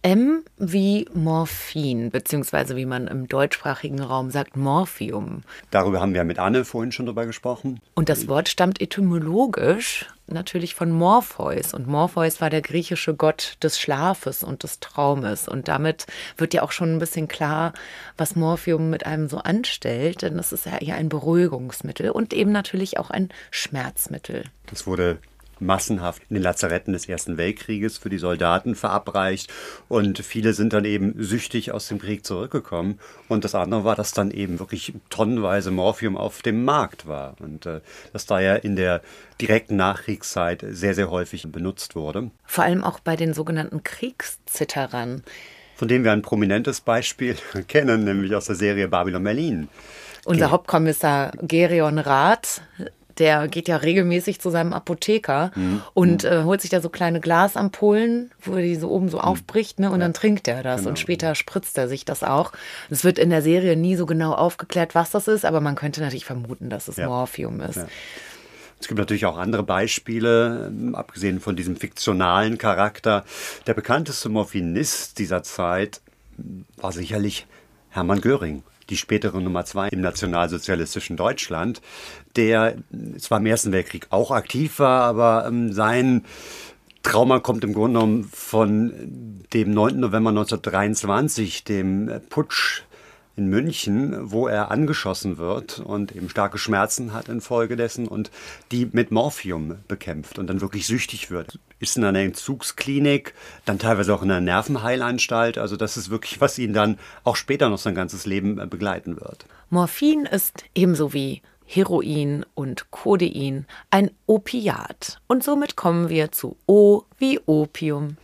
[SPEAKER 5] M wie Morphin, beziehungsweise wie man im deutschsprachigen Raum sagt, Morphium.
[SPEAKER 4] Darüber haben wir mit Anne vorhin schon drüber gesprochen.
[SPEAKER 5] Und das Wort stammt etymologisch natürlich von Morpheus. Und Morpheus war der griechische Gott des Schlafes und des Traumes. Und damit wird ja auch schon ein bisschen klar, was Morphium mit einem so anstellt. Denn das ist ja eher ein Beruhigungsmittel und eben natürlich auch ein Schmerzmittel.
[SPEAKER 4] Das wurde massenhaft in den Lazaretten des Ersten Weltkrieges für die Soldaten verabreicht und viele sind dann eben süchtig aus dem Krieg zurückgekommen und das andere war, dass dann eben wirklich tonnenweise Morphium auf dem Markt war und äh, das da ja in der direkten Nachkriegszeit sehr, sehr häufig benutzt wurde.
[SPEAKER 5] Vor allem auch bei den sogenannten Kriegszitterern.
[SPEAKER 4] Von dem wir ein prominentes Beispiel *laughs* kennen, nämlich aus der Serie Babylon Berlin.
[SPEAKER 5] Unser. Hauptkommissar Gerion Rath, der geht ja regelmäßig zu seinem Apotheker
[SPEAKER 4] Mhm.
[SPEAKER 5] und äh, holt sich da so kleine Glasampullen, wo er die so oben
[SPEAKER 4] Mhm.
[SPEAKER 5] so aufbricht, ne? Und dann trinkt er das
[SPEAKER 4] Genau.
[SPEAKER 5] und später spritzt er sich das auch. Es wird in der Serie nie so genau aufgeklärt, was das ist, aber man könnte natürlich vermuten, dass es
[SPEAKER 4] Ja.
[SPEAKER 5] Morphium ist.
[SPEAKER 4] Ja. Es gibt natürlich auch andere Beispiele, ähm, abgesehen von diesem fiktionalen Charakter. Der bekannteste Morphinist dieser Zeit war sicherlich Hermann Göring, die spätere Nummer zwei im nationalsozialistischen Deutschland, der zwar im Ersten Weltkrieg auch aktiv war, aber ähm, sein Trauma kommt im Grunde genommen von dem 9. November 1923, dem Putsch in München, wo er angeschossen wird und eben starke Schmerzen hat infolgedessen und die mit Morphium bekämpft und dann wirklich süchtig wird. Ist in einer Entzugsklinik, dann teilweise auch in einer Nervenheilanstalt. Also das ist wirklich, was ihn dann auch später noch sein ganzes Leben begleiten wird.
[SPEAKER 5] Morphin ist ebenso wie Heroin und Codein ein Opiat. Und somit kommen wir zu O wie Opium.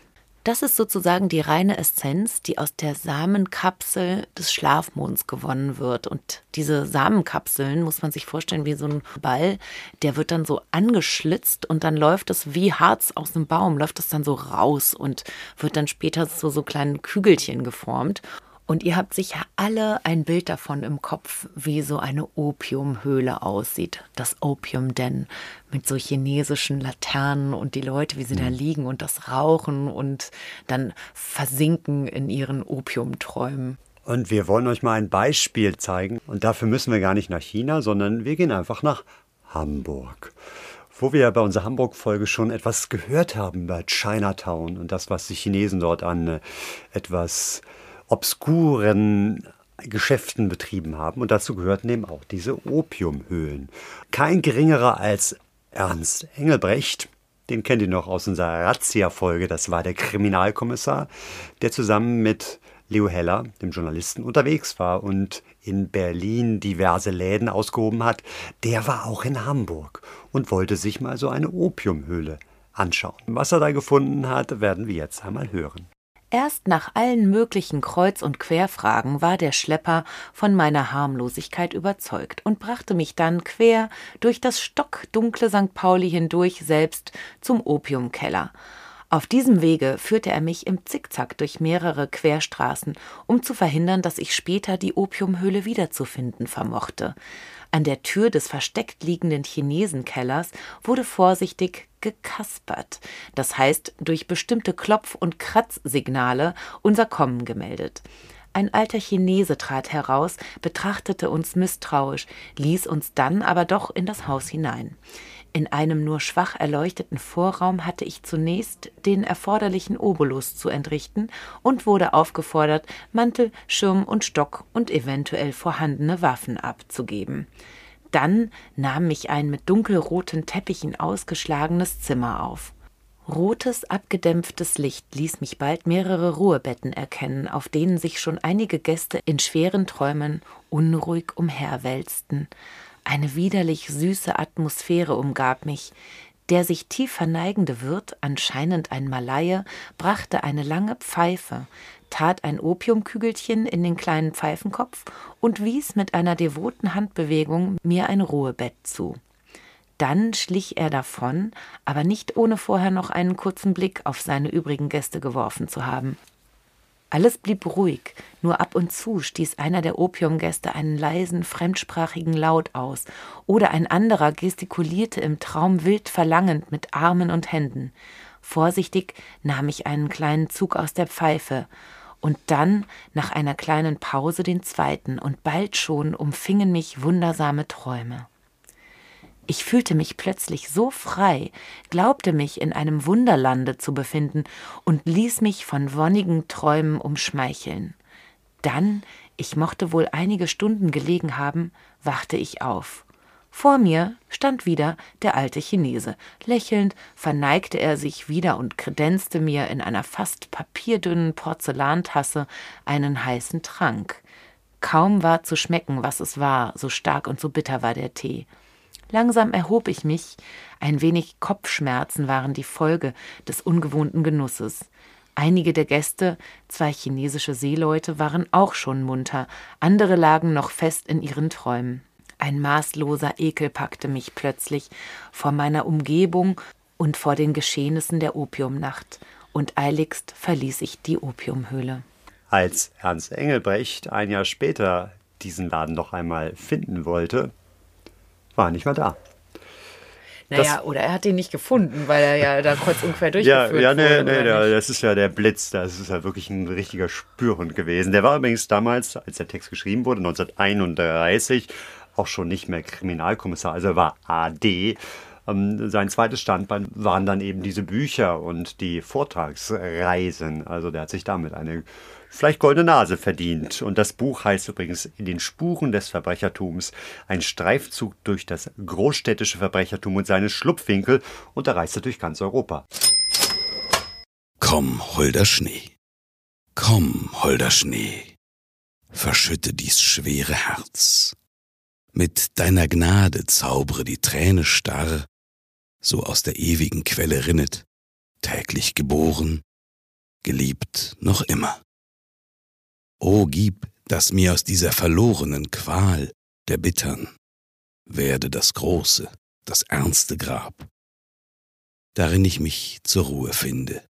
[SPEAKER 5] Das ist sozusagen die reine Essenz, die aus der Samenkapsel des Schlafmonds gewonnen wird. Und diese Samenkapseln muss man sich vorstellen wie so ein Ball, der wird dann so angeschlitzt und dann läuft es wie Harz aus dem Baum, läuft es dann so raus und wird dann später zu so kleinen Kügelchen geformt. Und ihr habt sicher alle ein Bild davon im Kopf, wie so eine Opiumhöhle aussieht. Das Opium Den mit so chinesischen Laternen und die Leute, wie sie mhm. da liegen und das rauchen und dann versinken in ihren Opiumträumen.
[SPEAKER 4] Und wir wollen euch mal ein Beispiel zeigen. Und dafür müssen wir gar nicht nach China, sondern wir gehen einfach nach Hamburg. Wo wir ja bei unserer Hamburg-Folge schon etwas gehört haben über Chinatown und das, was die Chinesen dort an äh, etwas obskuren Geschäften betrieben haben. Und dazu gehörten eben auch diese Opiumhöhlen. Kein geringerer als Ernst Engelbrecht, den kennt ihr noch aus unserer Razzia-Folge, das war der Kriminalkommissar, der zusammen mit Leo Heller, dem Journalisten, unterwegs war und in Berlin diverse Läden ausgehoben hat. Der war auch in Hamburg und wollte sich mal so eine Opiumhöhle anschauen. Was er da gefunden hat, werden wir jetzt einmal hören.
[SPEAKER 5] Erst nach allen möglichen Kreuz- und Querfragen war der Schlepper von meiner Harmlosigkeit überzeugt und brachte mich dann quer durch das stockdunkle St. Pauli hindurch selbst zum Opiumkeller. Auf diesem Wege führte er mich im Zickzack durch mehrere Querstraßen, um zu verhindern, dass ich später die Opiumhöhle wiederzufinden vermochte. An der Tür des versteckt liegenden Chinesenkellers wurde vorsichtig gekaspert, das heißt durch bestimmte Klopf- und Kratzsignale unser Kommen gemeldet. Ein alter Chinese trat heraus, betrachtete uns misstrauisch, ließ uns dann aber doch in das Haus hinein. In einem nur schwach erleuchteten Vorraum hatte ich zunächst den erforderlichen Obolus zu entrichten und wurde aufgefordert, Mantel, Schirm und Stock und eventuell vorhandene Waffen abzugeben. Dann nahm mich ein mit dunkelroten Teppichen ausgeschlagenes Zimmer auf. Rotes, abgedämpftes Licht ließ mich bald mehrere Ruhebetten erkennen, auf denen sich schon einige Gäste in schweren Träumen unruhig umherwälzten. Eine widerlich süße Atmosphäre umgab mich. Der sich tief verneigende Wirt, anscheinend ein Malaie, brachte eine lange Pfeife, tat ein Opiumkügelchen in den kleinen Pfeifenkopf und wies mit einer devoten Handbewegung mir ein Ruhebett zu. Dann schlich er davon, aber nicht ohne vorher noch einen kurzen Blick auf seine übrigen Gäste geworfen zu haben. Alles blieb ruhig, nur ab und zu stieß einer der Opiumgäste einen leisen, fremdsprachigen Laut aus, oder ein anderer gestikulierte im Traum wild verlangend mit Armen und Händen. Vorsichtig nahm ich einen kleinen Zug aus der Pfeife, und dann, nach einer kleinen Pause, den zweiten, und bald schon umfingen mich wundersame Träume. Ich fühlte mich plötzlich so frei, glaubte mich in einem Wunderlande zu befinden und ließ mich von wonnigen Träumen umschmeicheln. Dann, ich mochte wohl einige Stunden gelegen haben, wachte ich auf. Vor mir stand wieder der alte Chinese. Lächelnd verneigte er sich wieder und kredenzte mir in einer fast papierdünnen Porzellantasse einen heißen Trank. Kaum war zu schmecken, was es war, so stark und so bitter war der Tee. Langsam erhob ich mich, ein wenig Kopfschmerzen waren die Folge des ungewohnten Genusses. Einige der Gäste, zwei chinesische Seeleute, waren auch schon munter, andere lagen noch fest in ihren Träumen. Ein maßloser Ekel packte mich plötzlich vor meiner Umgebung und vor den Geschehnissen der Opiumnacht, und eiligst verließ ich die Opiumhöhle.
[SPEAKER 4] Als Ernst Engelbrecht ein Jahr später diesen Laden noch einmal finden wollte, war nicht mehr da.
[SPEAKER 5] Naja, oder er hat ihn nicht gefunden, weil er ja da kreuz und quer
[SPEAKER 4] Ja,
[SPEAKER 5] durchgeführt
[SPEAKER 4] ja, nee,
[SPEAKER 5] wurde.
[SPEAKER 4] nee,
[SPEAKER 5] nicht?
[SPEAKER 4] das ist ja der Blitz, das ist ja wirklich ein richtiger Spürhund gewesen. Der war übrigens damals, als der Text geschrieben wurde, 1931, auch schon nicht mehr Kriminalkommissar, also er war AD. Ähm, sein zweites Standbein waren dann eben diese Bücher und die Vortragsreisen. Also der hat sich damit eine vielleicht goldene Nase verdient. Und das Buch heißt übrigens In den Spuren des Verbrechertums, ein Streifzug durch das großstädtische Verbrechertum und seine Schlupfwinkel und er reiste durch ganz Europa.
[SPEAKER 6] Komm, holder Schnee. Komm, holder Schnee. Verschütte dies schwere Herz. Mit deiner Gnade zaubere die Träne starr, so aus der ewigen Quelle rinnet, täglich geboren, geliebt noch immer. O gib, dass mir aus dieser verlorenen Qual der Bittern werde das große, das ernste Grab, darin ich mich zur Ruhe finde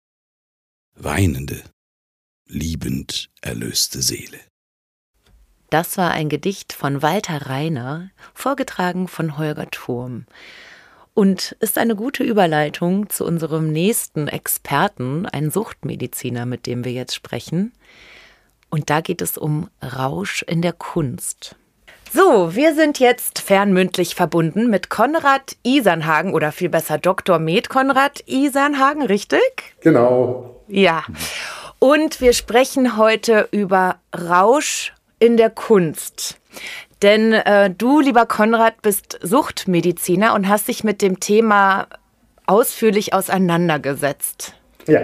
[SPEAKER 6] weinende, liebend erlöste Seele.
[SPEAKER 1] Das war ein Gedicht von Walter Reiner, vorgetragen von Holger Turm. Und ist eine gute Überleitung zu unserem nächsten Experten, ein Suchtmediziner, mit dem wir jetzt sprechen. Und da geht es um Rausch in der Kunst. So, wir sind jetzt fernmündlich verbunden mit Konrad Isernhagen oder viel besser Dr. Med Konrad Isernhagen, richtig?
[SPEAKER 9] Genau.
[SPEAKER 1] Ja. Und wir sprechen heute über Rausch in der Kunst. Denn äh, du, lieber Konrad, bist Suchtmediziner und hast dich mit dem Thema ausführlich auseinandergesetzt.
[SPEAKER 9] Ja.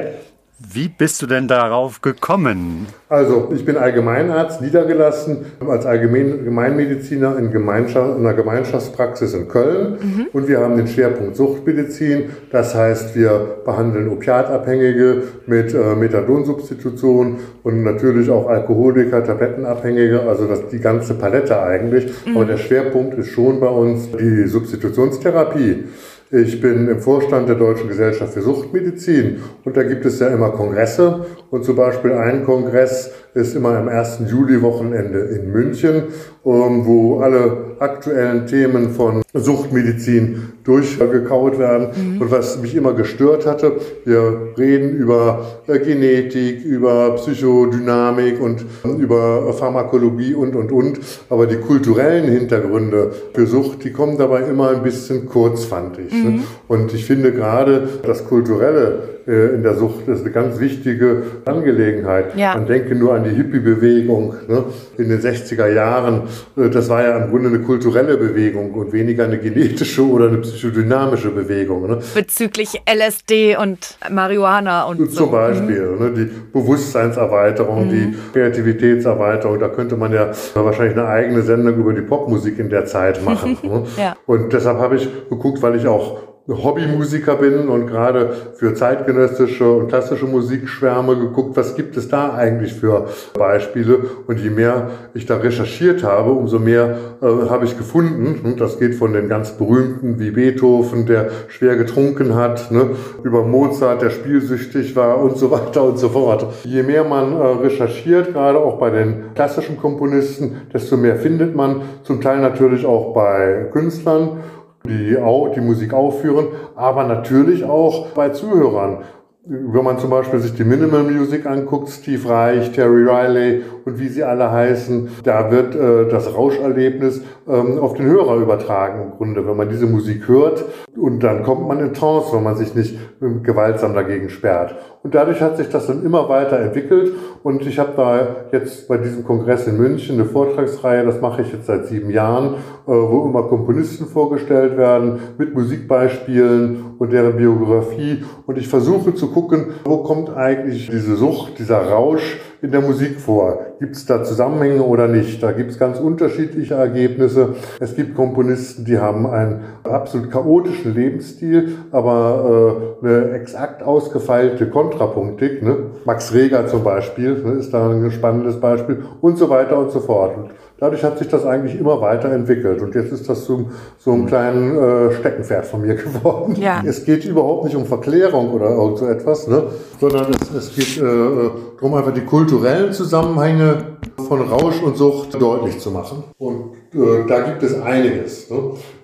[SPEAKER 4] Wie bist du denn darauf gekommen?
[SPEAKER 9] Also, ich bin Allgemeinarzt, niedergelassen als Allgemein Gemeinmediziner in, Gemeinschaft, in einer Gemeinschaftspraxis in Köln. Und wir haben den Schwerpunkt Suchtmedizin. Das heißt, wir behandeln Opiatabhängige mit äh, Methadonsubstitution und natürlich auch Alkoholiker, Tablettenabhängige, also das, die ganze Palette eigentlich. Aber der Schwerpunkt ist schon bei uns die Substitutionstherapie. Ich bin im Vorstand der Deutschen Gesellschaft für Suchtmedizin. Und da gibt es ja immer Kongresse. Und zum Beispiel ein Kongress ist immer am 1. Juli-Wochenende in München, ähm, wo alle aktuellen Themen von Suchtmedizin durchgekaut werden. Und was mich immer gestört hatte, wir reden über äh, Genetik, über Psychodynamik und über Pharmakologie und, und, und. Aber die kulturellen Hintergründe für Sucht, die kommen dabei immer ein bisschen kurz, fand ich. Ne? Und ich finde gerade das Kulturelle in der Sucht ist eine ganz wichtige Angelegenheit.
[SPEAKER 1] Ja.
[SPEAKER 9] Man denke nur an die Hippie-Bewegung ne? in den 60er Jahren. Äh, Das war ja im Grunde eine kulturelle Bewegung und weniger eine genetische oder eine psychodynamische Bewegung. Ne?
[SPEAKER 1] Bezüglich LSD und Marihuana und so.
[SPEAKER 9] Zum Beispiel ne, die Bewusstseinserweiterung, die Kreativitätserweiterung. Da könnte man ja wahrscheinlich eine eigene Sendung über die Popmusik in der Zeit machen. *laughs* ne?
[SPEAKER 1] Ja.
[SPEAKER 9] Und deshalb habe ich geguckt, weil ich auch Hobbymusiker bin und gerade für zeitgenössische und klassische Musik schwärme, geguckt, was gibt es da eigentlich für Beispiele. Und je mehr ich da recherchiert habe, umso mehr äh, habe ich gefunden. Und das geht von den ganz berühmten wie Beethoven, der schwer getrunken hat, ne, über Mozart, der spielsüchtig war und so weiter und so fort. Je mehr man äh, recherchiert, gerade auch bei den klassischen Komponisten, desto mehr findet man. Zum Teil natürlich auch bei Künstlern die, die Musik aufführen, aber natürlich auch bei Zuhörern. Wenn man zum Beispiel sich die Minimal Music anguckt, Steve Reich, Terry Riley und wie sie alle heißen, da wird äh, das Rauscherlebnis ähm, auf den Hörer übertragen im Grunde. Wenn man diese Musik hört und dann kommt man in Trance, wenn man sich nicht ähm, gewaltsam dagegen sperrt. Und dadurch hat sich das dann immer weiter entwickelt und ich habe da jetzt bei diesem Kongress in München eine Vortragsreihe, das mache ich jetzt seit sieben Jahren, äh, wo immer Komponisten vorgestellt werden mit Musikbeispielen und deren Biografie und ich versuche zu gucken, wo kommt eigentlich diese Sucht, dieser Rausch in der Musik vor? Gibt es da Zusammenhänge oder nicht? Da gibt es ganz unterschiedliche Ergebnisse. Es gibt Komponisten, die haben einen absolut chaotischen Lebensstil, aber äh, eine exakt ausgefeilte Kontrapunktik. Ne? Max Reger zum Beispiel ne, ist da ein spannendes Beispiel und so weiter und so fort. Dadurch hat sich das eigentlich immer weiterentwickelt und jetzt ist das so, so ein kleinen äh, Steckenpferd von mir *laughs* geworden.
[SPEAKER 1] Ja.
[SPEAKER 9] Es geht überhaupt nicht um Verklärung oder irgend so etwas, ne? sondern es, es geht äh, darum, einfach die kulturellen Zusammenhänge von Rausch und Sucht deutlich zu machen. Und da gibt es einiges. Ne?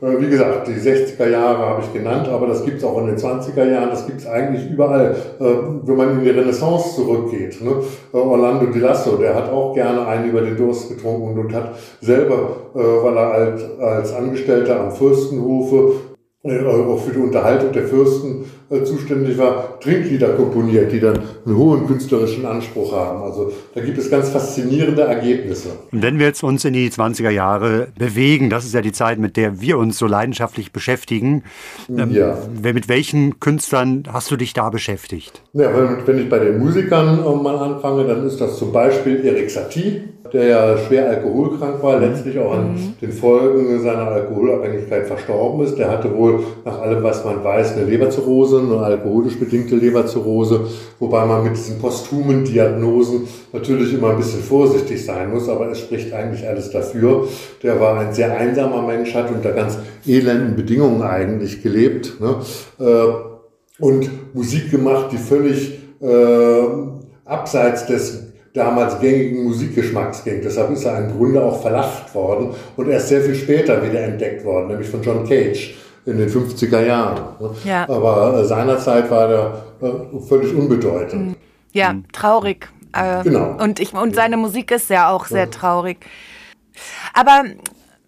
[SPEAKER 9] Äh, wie gesagt, die 60er Jahre habe ich genannt, aber das gibt es auch in den 20er Jahren, das gibt es eigentlich überall. Äh, wenn man in die Renaissance zurückgeht, ne? Äh, Orlando Di Lasso, der hat auch gerne einen über den Durst getrunken und hat selber, äh, weil er als, Angestellter am Fürstenhofe äh, auch für die Unterhaltung der Fürsten äh, zuständig war, Trinklieder komponiert, die dann einen hohen künstlerischen Anspruch haben. Also da gibt es ganz faszinierende Ergebnisse.
[SPEAKER 4] Und wenn wir jetzt uns in die 20er Jahre bewegen, das ist ja die Zeit, mit der wir uns so leidenschaftlich beschäftigen. Ähm, ja. Mit welchen Künstlern hast du dich da beschäftigt?
[SPEAKER 9] Ja, wenn ich bei den Musikern äh, mal anfange, dann ist das zum Beispiel Erik Satie, der ja schwer alkoholkrank war, letztlich auch an mhm. den Folgen seiner Alkoholabhängigkeit verstorben ist. Der hatte wohl nach allem, was man weiß, eine Leberzirrhose, eine alkoholisch bedingte Leberzirrhose, wobei man mit diesen posthumen Diagnosen natürlich immer ein bisschen vorsichtig sein muss, aber es spricht eigentlich alles dafür. Der war ein sehr einsamer Mensch, hat unter ganz elenden Bedingungen eigentlich gelebt ne? Äh, und Musik gemacht, die völlig äh, abseits des damals gängigen Musikgeschmacks ging. Deshalb ist er im Grunde auch verlacht worden und erst sehr viel später wieder entdeckt worden, nämlich von John Cage in den 50er Jahren. Ja. Aber äh, seinerzeit war er äh, völlig unbedeutend.
[SPEAKER 5] Ja, mhm. traurig. Äh, genau. Und, ich, und seine Musik ist ja auch sehr traurig. Aber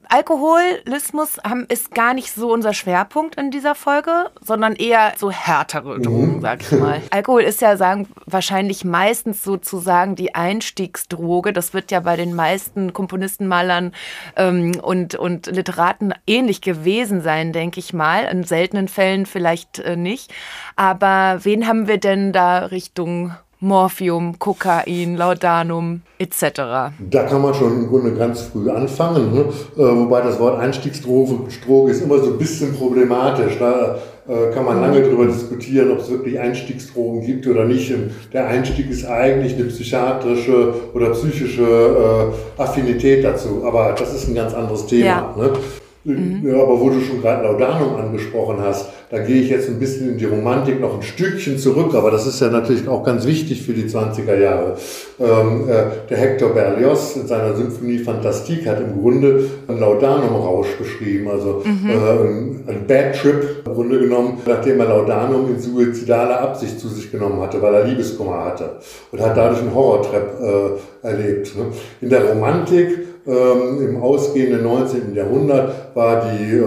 [SPEAKER 5] Alkoholismus haben, ist gar nicht so unser Schwerpunkt in dieser Folge, sondern eher so härtere Drogen, mhm. sag ich mal. *laughs* Alkohol ist ja sagen, wahrscheinlich meistens sozusagen die Einstiegsdroge. Das wird ja bei den meisten Komponisten, Malern ähm, und, und Literaten ähnlich gewesen sein, denke ich mal. In seltenen Fällen vielleicht äh, nicht. Aber wen haben wir denn da Richtung Morphium, Kokain, Laudanum etc.
[SPEAKER 9] Da kann man schon im Grunde ganz früh anfangen, ne? äh, wobei das Wort Einstiegsdroge ist immer so ein bisschen problematisch. Da äh, kann man lange darüber diskutieren, ob es wirklich Einstiegsdrogen gibt oder nicht. Der Einstieg ist eigentlich eine psychiatrische oder psychische äh, Affinität dazu, aber das ist ein ganz anderes Thema. Ja. Ne? Mhm. Ja, aber wo du schon gerade Laudanum angesprochen hast, da gehe ich jetzt ein bisschen in die Romantik noch ein Stückchen zurück, aber das ist ja natürlich auch ganz wichtig für die 20er Jahre. Ähm, äh, der Hector Berlioz in seiner Symphonie Fantastique hat im Grunde einen Laudanum-Rausch beschrieben, also mhm. äh, ein Bad Trip im Grunde genommen, nachdem er Laudanum in suizidaler Absicht zu sich genommen hatte, weil er Liebeskummer hatte und hat dadurch einen Horrortrap äh, erlebt. Ne? In der Romantik ähm, im ausgehenden 19. Jahrhundert war die äh,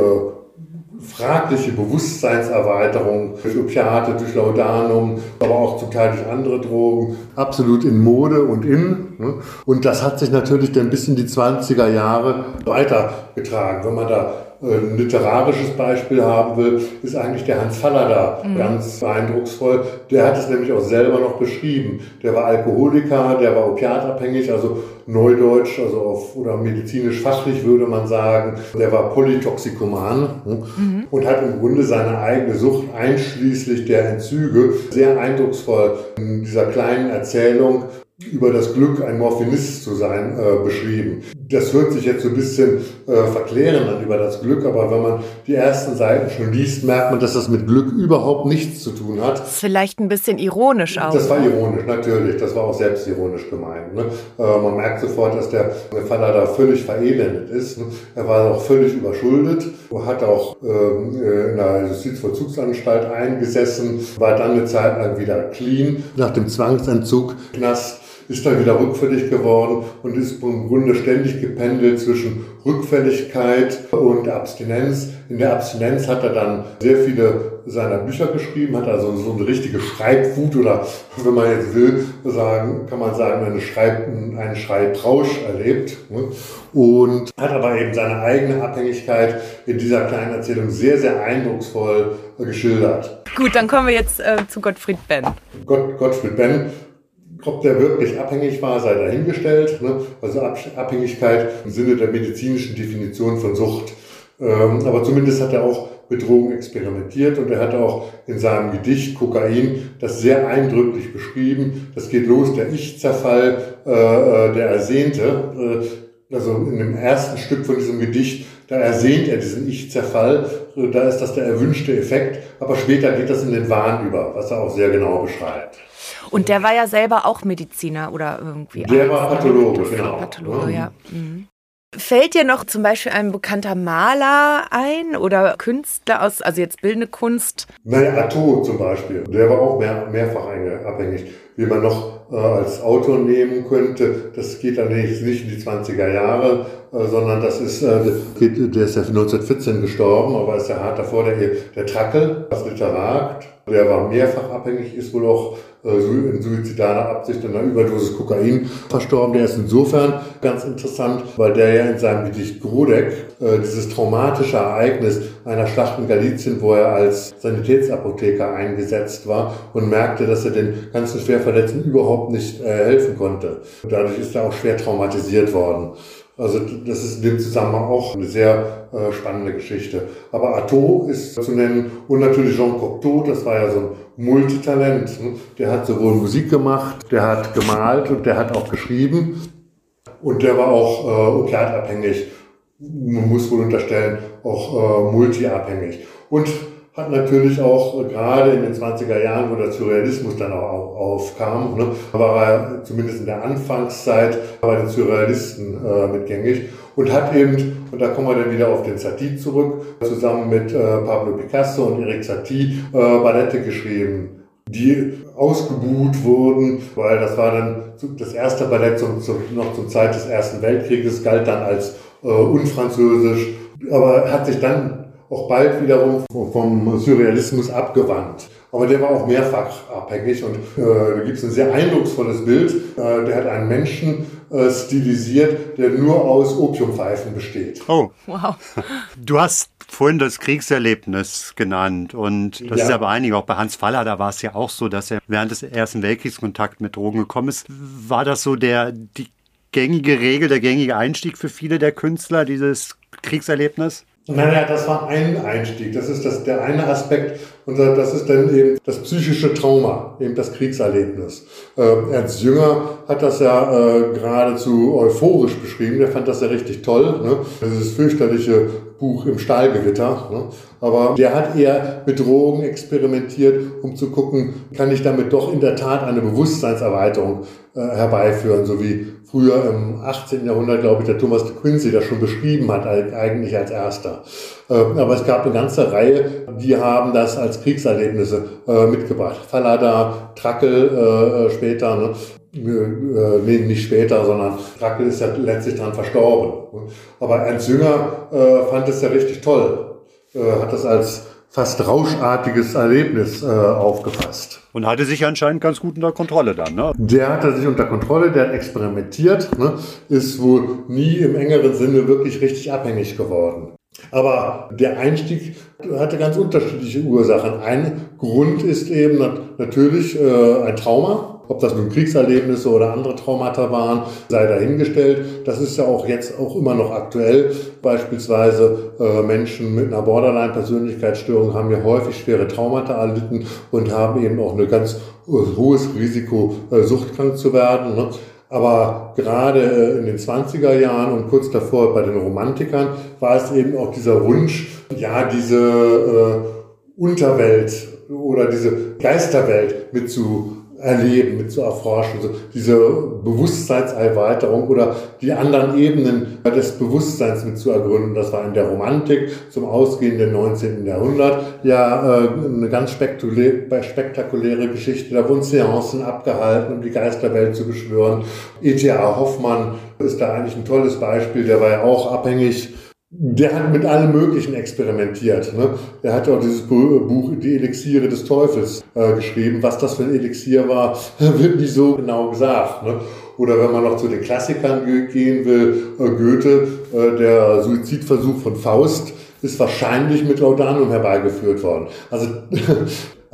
[SPEAKER 9] fragliche Bewusstseinserweiterung durch Opiate, durch Laudanum, aber auch zum Teil durch andere Drogen, absolut in Mode und in. Ne? Und das hat sich natürlich dann bis in die 20er Jahre weitergetragen. Wenn man da ein literarisches Beispiel haben will, ist eigentlich der Hans Fallada mhm. ganz eindrucksvoll. Der hat es nämlich auch selber noch beschrieben. Der war Alkoholiker, der war opiatabhängig, also neudeutsch, also auf, oder medizinisch fachlich würde man sagen. Der war Polytoxikoman ne? mhm. und hat im Grunde seine eigene Sucht einschließlich der Entzüge sehr eindrucksvoll in dieser kleinen Erzählung über das Glück, ein Morphinist zu sein, äh, beschrieben. Das hört sich jetzt so ein bisschen äh, verklären dann über das Glück, aber wenn man die ersten Seiten schon liest, merkt man, dass das mit Glück überhaupt nichts zu tun hat.
[SPEAKER 5] Vielleicht ein bisschen ironisch auch.
[SPEAKER 9] Das war ironisch, natürlich. Das war auch selbstironisch gemeint. Ne? Äh, man merkt sofort, dass der Vater da völlig verelendet ist. Ne? Er war auch völlig überschuldet, hat auch ähm, äh, in der Justizvollzugsanstalt eingesessen, war dann eine Zeit lang wieder clean. Nach dem Zwangsentzug, Knast, ist dann wieder rückfällig geworden und ist im Grunde ständig gependelt zwischen Rückfälligkeit und Abstinenz. In der Abstinenz hat er dann sehr viele seiner Bücher geschrieben, hat also so eine richtige Schreibwut oder, wenn man jetzt will, sagen, kann man sagen, eine Schreib, einen Schreibrausch erlebt. Ne? Und hat aber eben seine eigene Abhängigkeit in dieser kleinen Erzählung sehr, sehr eindrucksvoll geschildert.
[SPEAKER 5] Gut, dann kommen wir jetzt äh, zu Gottfried Benn.
[SPEAKER 9] Gott, Gottfried Benn ob der wirklich abhängig war, sei dahingestellt. Ne? Also Abhängigkeit im Sinne der medizinischen Definition von Sucht. Ähm, aber zumindest hat er auch mit Drogen experimentiert und er hat auch in seinem Gedicht Kokain das sehr eindrücklich beschrieben. Das geht los, der Ich-Zerfall, äh, äh der Ersehnte. Äh, also in dem ersten Stück von diesem Gedicht, da ersehnt er diesen Ich-Zerfall. Da ist das der erwünschte Effekt. Aber später geht das in den Wahn über, was er auch sehr genau beschreibt.
[SPEAKER 5] Und der war ja selber auch Mediziner oder irgendwie.
[SPEAKER 9] Der war Pathologe, genau.
[SPEAKER 5] Pathologe, ja. Mhm. Fällt dir noch zum Beispiel ein bekannter Maler ein oder Künstler aus, also jetzt bildende Kunst?
[SPEAKER 9] Naja, Atto zum Beispiel, der war auch mehr, mehrfach abhängig. Wie man noch äh, als Autor nehmen könnte, das geht dann nicht, nicht in die 20er Jahre, äh, sondern das ist, äh, der ist ja 1914 gestorben, aber ist ja hart davor, der, der Trackel, das Literat, der war mehrfach abhängig, ist wohl auch in suizidaler Absicht an einer Überdosis Kokain verstorben. Der ist insofern ganz interessant, weil der ja in seinem Gedicht Grodek äh, dieses traumatische Ereignis einer Schlacht in Galizien, wo er als Sanitätsapotheker eingesetzt war und merkte, dass er den ganzen Schwerverletzten überhaupt nicht äh, helfen konnte. Dadurch ist er auch schwer traumatisiert worden. Also das ist in dem Zusammenhang auch eine sehr äh, spannende Geschichte. Aber Atto ist zu nennen und natürlich Jean Cocteau, das war ja so ein Multitalent. Ne? Der hat sowohl Musik gemacht, der hat gemalt und der hat auch geschrieben. Und der war auch äh, opiatabhängig, man muss wohl unterstellen, auch äh, multiabhängig. Und hat natürlich auch äh, gerade in den 20er Jahren, wo der Surrealismus dann auch aufkam, ne, war er zumindest in der Anfangszeit bei den Surrealisten äh, mitgängig und hat eben, und da kommen wir dann wieder auf den Satie zurück, zusammen mit äh, Pablo Picasso und Eric Satie äh, Ballette geschrieben die ausgebuht wurden, weil das war dann das erste Ballett zum, zum, noch zur Zeit des Ersten Weltkrieges, galt dann als äh, unfranzösisch, aber hat sich dann auch bald wiederum vom Surrealismus abgewandt. Aber der war auch mehrfach abhängig und äh, da gibt es ein sehr eindrucksvolles Bild. Äh, der hat einen Menschen äh, stilisiert, der nur aus Opiumpfeifen besteht.
[SPEAKER 4] Oh, wow. *laughs* Du hast vorhin das Kriegserlebnis genannt und das ja. ist ja bei einigen, auch bei Hans Faller, da war es ja auch so, dass er während des Ersten Weltkriegs Kontakt mit Drogen gekommen ist. War das so der, die gängige Regel, der gängige Einstieg für viele der Künstler, dieses Kriegserlebnis?
[SPEAKER 9] Naja, das war ein Einstieg. Das ist das, der eine Aspekt. Und das ist dann eben das psychische Trauma, eben das Kriegserlebnis. Äh, Ernst Jünger hat das ja äh, geradezu euphorisch beschrieben. Der fand das ja richtig toll. Ne? Dieses fürchterliche Buch im Stahlgewitter. Ne? Aber der hat eher mit Drogen experimentiert, um zu gucken, kann ich damit doch in der Tat eine Bewusstseinserweiterung äh, herbeiführen, so wie früher im 18. Jahrhundert, glaube ich, der Thomas de Quincey das schon beschrieben hat, eigentlich als erster. Ähm, aber es gab eine ganze Reihe, die haben das als Kriegserlebnisse äh, mitgebracht. Fallada, Trackel äh, später, ne? nee, nicht später, sondern Trackel ist ja letztlich dran verstorben. Aber Ernst Jünger fand es ja richtig toll, hat das als fast rauschartiges Erlebnis äh, aufgefasst.
[SPEAKER 4] Und hatte sich anscheinend ganz gut unter Kontrolle dann, ne?
[SPEAKER 9] Der hatte sich unter Kontrolle, der hat experimentiert, ne? ist wohl nie im engeren Sinne wirklich richtig abhängig geworden. Aber der Einstieg hatte ganz unterschiedliche Ursachen. Ein Grund ist eben natürlich äh, ein Trauma, ob das nun Kriegserlebnisse oder andere Traumata waren, sei dahingestellt. Das ist ja auch jetzt auch immer noch aktuell. Beispielsweise äh, Menschen mit einer Borderline-Persönlichkeitsstörung haben ja häufig schwere Traumata erlitten und haben eben auch ein ganz äh, hohes Risiko, äh, suchtkrank zu werden. Ne? Aber gerade äh, in den 20er Jahren und kurz davor bei den Romantikern war es eben auch dieser Wunsch, ja, diese äh, Unterwelt oder diese Geisterwelt mit zu erleben, mit zu erforschen, so diese Bewusstseinserweiterung oder die anderen Ebenen des Bewusstseins mit zu ergründen. Das war in der Romantik zum ausgehenden 19. Jahrhundert ja äh, eine ganz spektakuläre Geschichte. Da wurden Seancen abgehalten, um die Geisterwelt zu beschwören. E.T.A. Hoffmann ist da eigentlich ein tolles Beispiel. Der war ja auch abhängig der hat mit allem Möglichen experimentiert. Ne? Er hat auch dieses Buch Die Elixiere des Teufels äh, geschrieben. Was das für ein Elixier war, *laughs* wird nicht so genau gesagt. Ne? Oder wenn man noch zu den Klassikern gehen will, äh, Goethe, äh, der Suizidversuch von Faust ist wahrscheinlich mit Laudanum herbeigeführt worden. Also *laughs*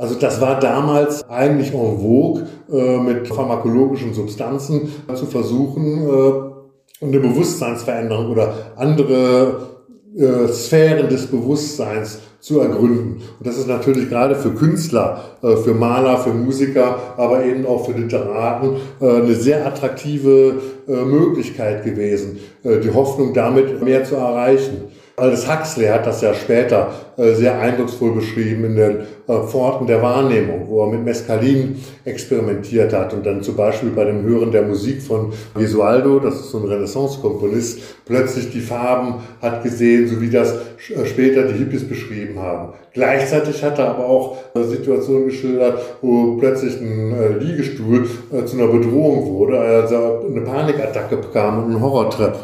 [SPEAKER 9] Also das war damals eigentlich en vogue, äh, mit pharmakologischen Substanzen zu versuchen, äh, eine Bewusstseinsveränderung oder andere äh, Sphären des Bewusstseins zu ergründen. Und das ist natürlich gerade für Künstler, äh, für Maler, für Musiker, aber eben auch für Literaten äh, eine sehr attraktive äh, Möglichkeit gewesen, äh, die Hoffnung damit mehr zu erreichen. Aldous Huxley hat das ja später äh, sehr eindrucksvoll beschrieben in den äh, Pforten der Wahrnehmung, wo er mit Mescalin experimentiert hat und dann zum Beispiel bei dem Hören der Musik von Gesualdo, das ist so ein Renaissance-Komponist, plötzlich die Farben hat gesehen, so wie das äh, später die Hippies beschrieben haben. Gleichzeitig hat er aber auch Situationen geschildert, wo plötzlich ein Liegestuhl zu einer Bedrohung wurde, also eine Panikattacke bekam und einen Horrortrip.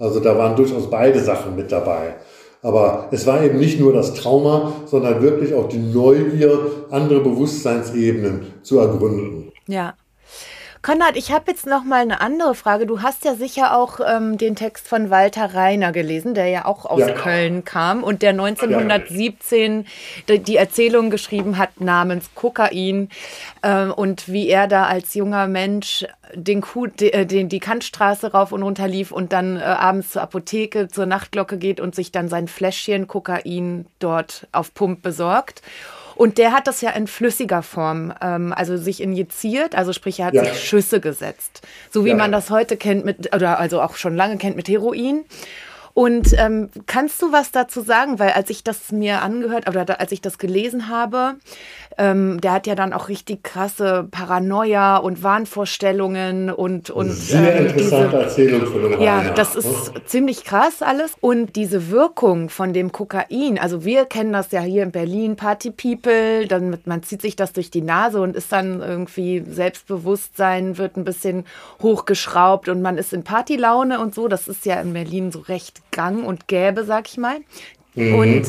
[SPEAKER 9] Also da waren durchaus beide Sachen mit dabei. Aber es war eben nicht nur das Trauma, sondern wirklich auch die Neugier, andere Bewusstseinsebenen zu ergründen.
[SPEAKER 5] Ja. Konrad, ich habe jetzt noch mal eine andere Frage. Du hast ja sicher auch ähm, den Text von Walter Reiner gelesen, der ja auch aus ja. Köln kam und der 1917 die, die Erzählung geschrieben hat namens Kokain ähm, und wie er da als junger Mensch den, Kuh, äh, den die Kantstraße rauf und runter lief und dann äh, abends zur Apotheke zur Nachtglocke geht und sich dann sein Fläschchen Kokain dort auf Pump besorgt. Und der hat das ja in flüssiger Form, ähm, also sich injiziert, also sprich, er hat ja. sich Schüsse gesetzt. So wie ja. man das heute kennt mit, oder also auch schon lange kennt mit Heroin. Und ähm, kannst du was dazu sagen? Weil als ich das mir angehört oder da, als ich das gelesen habe, ähm, der hat ja dann auch richtig krasse Paranoia und Wahnvorstellungen und und
[SPEAKER 9] sehr ähm, interessante diese, Erzählung von dem
[SPEAKER 5] Ja, Rainer. das ist ja. ziemlich krass alles und diese Wirkung von dem Kokain. Also wir kennen das ja hier in Berlin, Party People. Dann man zieht sich das durch die Nase und ist dann irgendwie Selbstbewusstsein wird ein bisschen hochgeschraubt und man ist in Partylaune und so. Das ist ja in Berlin so recht gang und gäbe, sag ich mal. Mhm. Und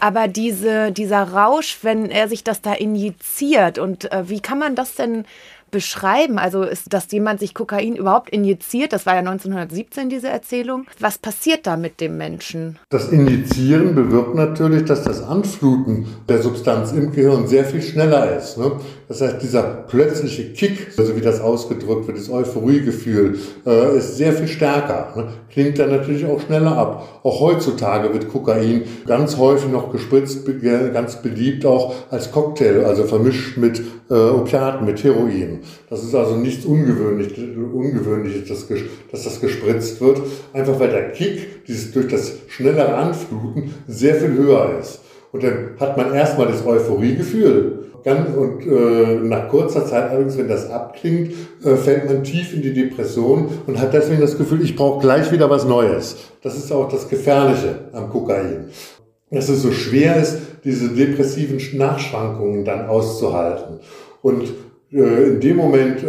[SPEAKER 5] aber diese, dieser Rausch, wenn er sich das da injiziert und äh, wie kann man das denn beschreiben? Also ist, dass jemand sich Kokain überhaupt injiziert, das war ja 1917 diese Erzählung. Was passiert da mit dem Menschen?
[SPEAKER 9] Das Injizieren bewirkt natürlich, dass das Anfluten der Substanz im Gehirn sehr viel schneller ist. Ne? Das heißt, dieser plötzliche Kick, also wie das ausgedrückt wird, das Euphoriegefühl, äh, ist sehr viel stärker. Ne? Klingt dann natürlich auch schneller ab. Auch heutzutage wird Kokain ganz häufig noch gespritzt, ganz beliebt auch als Cocktail, also vermischt mit äh, Opiaten, mit Heroin. Das ist also nichts Ungewöhnliches, dass, dass das gespritzt wird, einfach weil der Kick, dieses durch das schnellere Anfluten, sehr viel höher ist. Und dann hat man erstmal das Euphoriegefühl. Ganz, und äh, nach kurzer Zeit allerdings, wenn das abklingt, äh, fällt man tief in die Depression und hat deswegen das Gefühl, ich brauche gleich wieder was Neues. Das ist auch das Gefährliche am Kokain. Dass es so schwer ist, diese depressiven Nachschwankungen dann auszuhalten. Und in dem Moment, äh,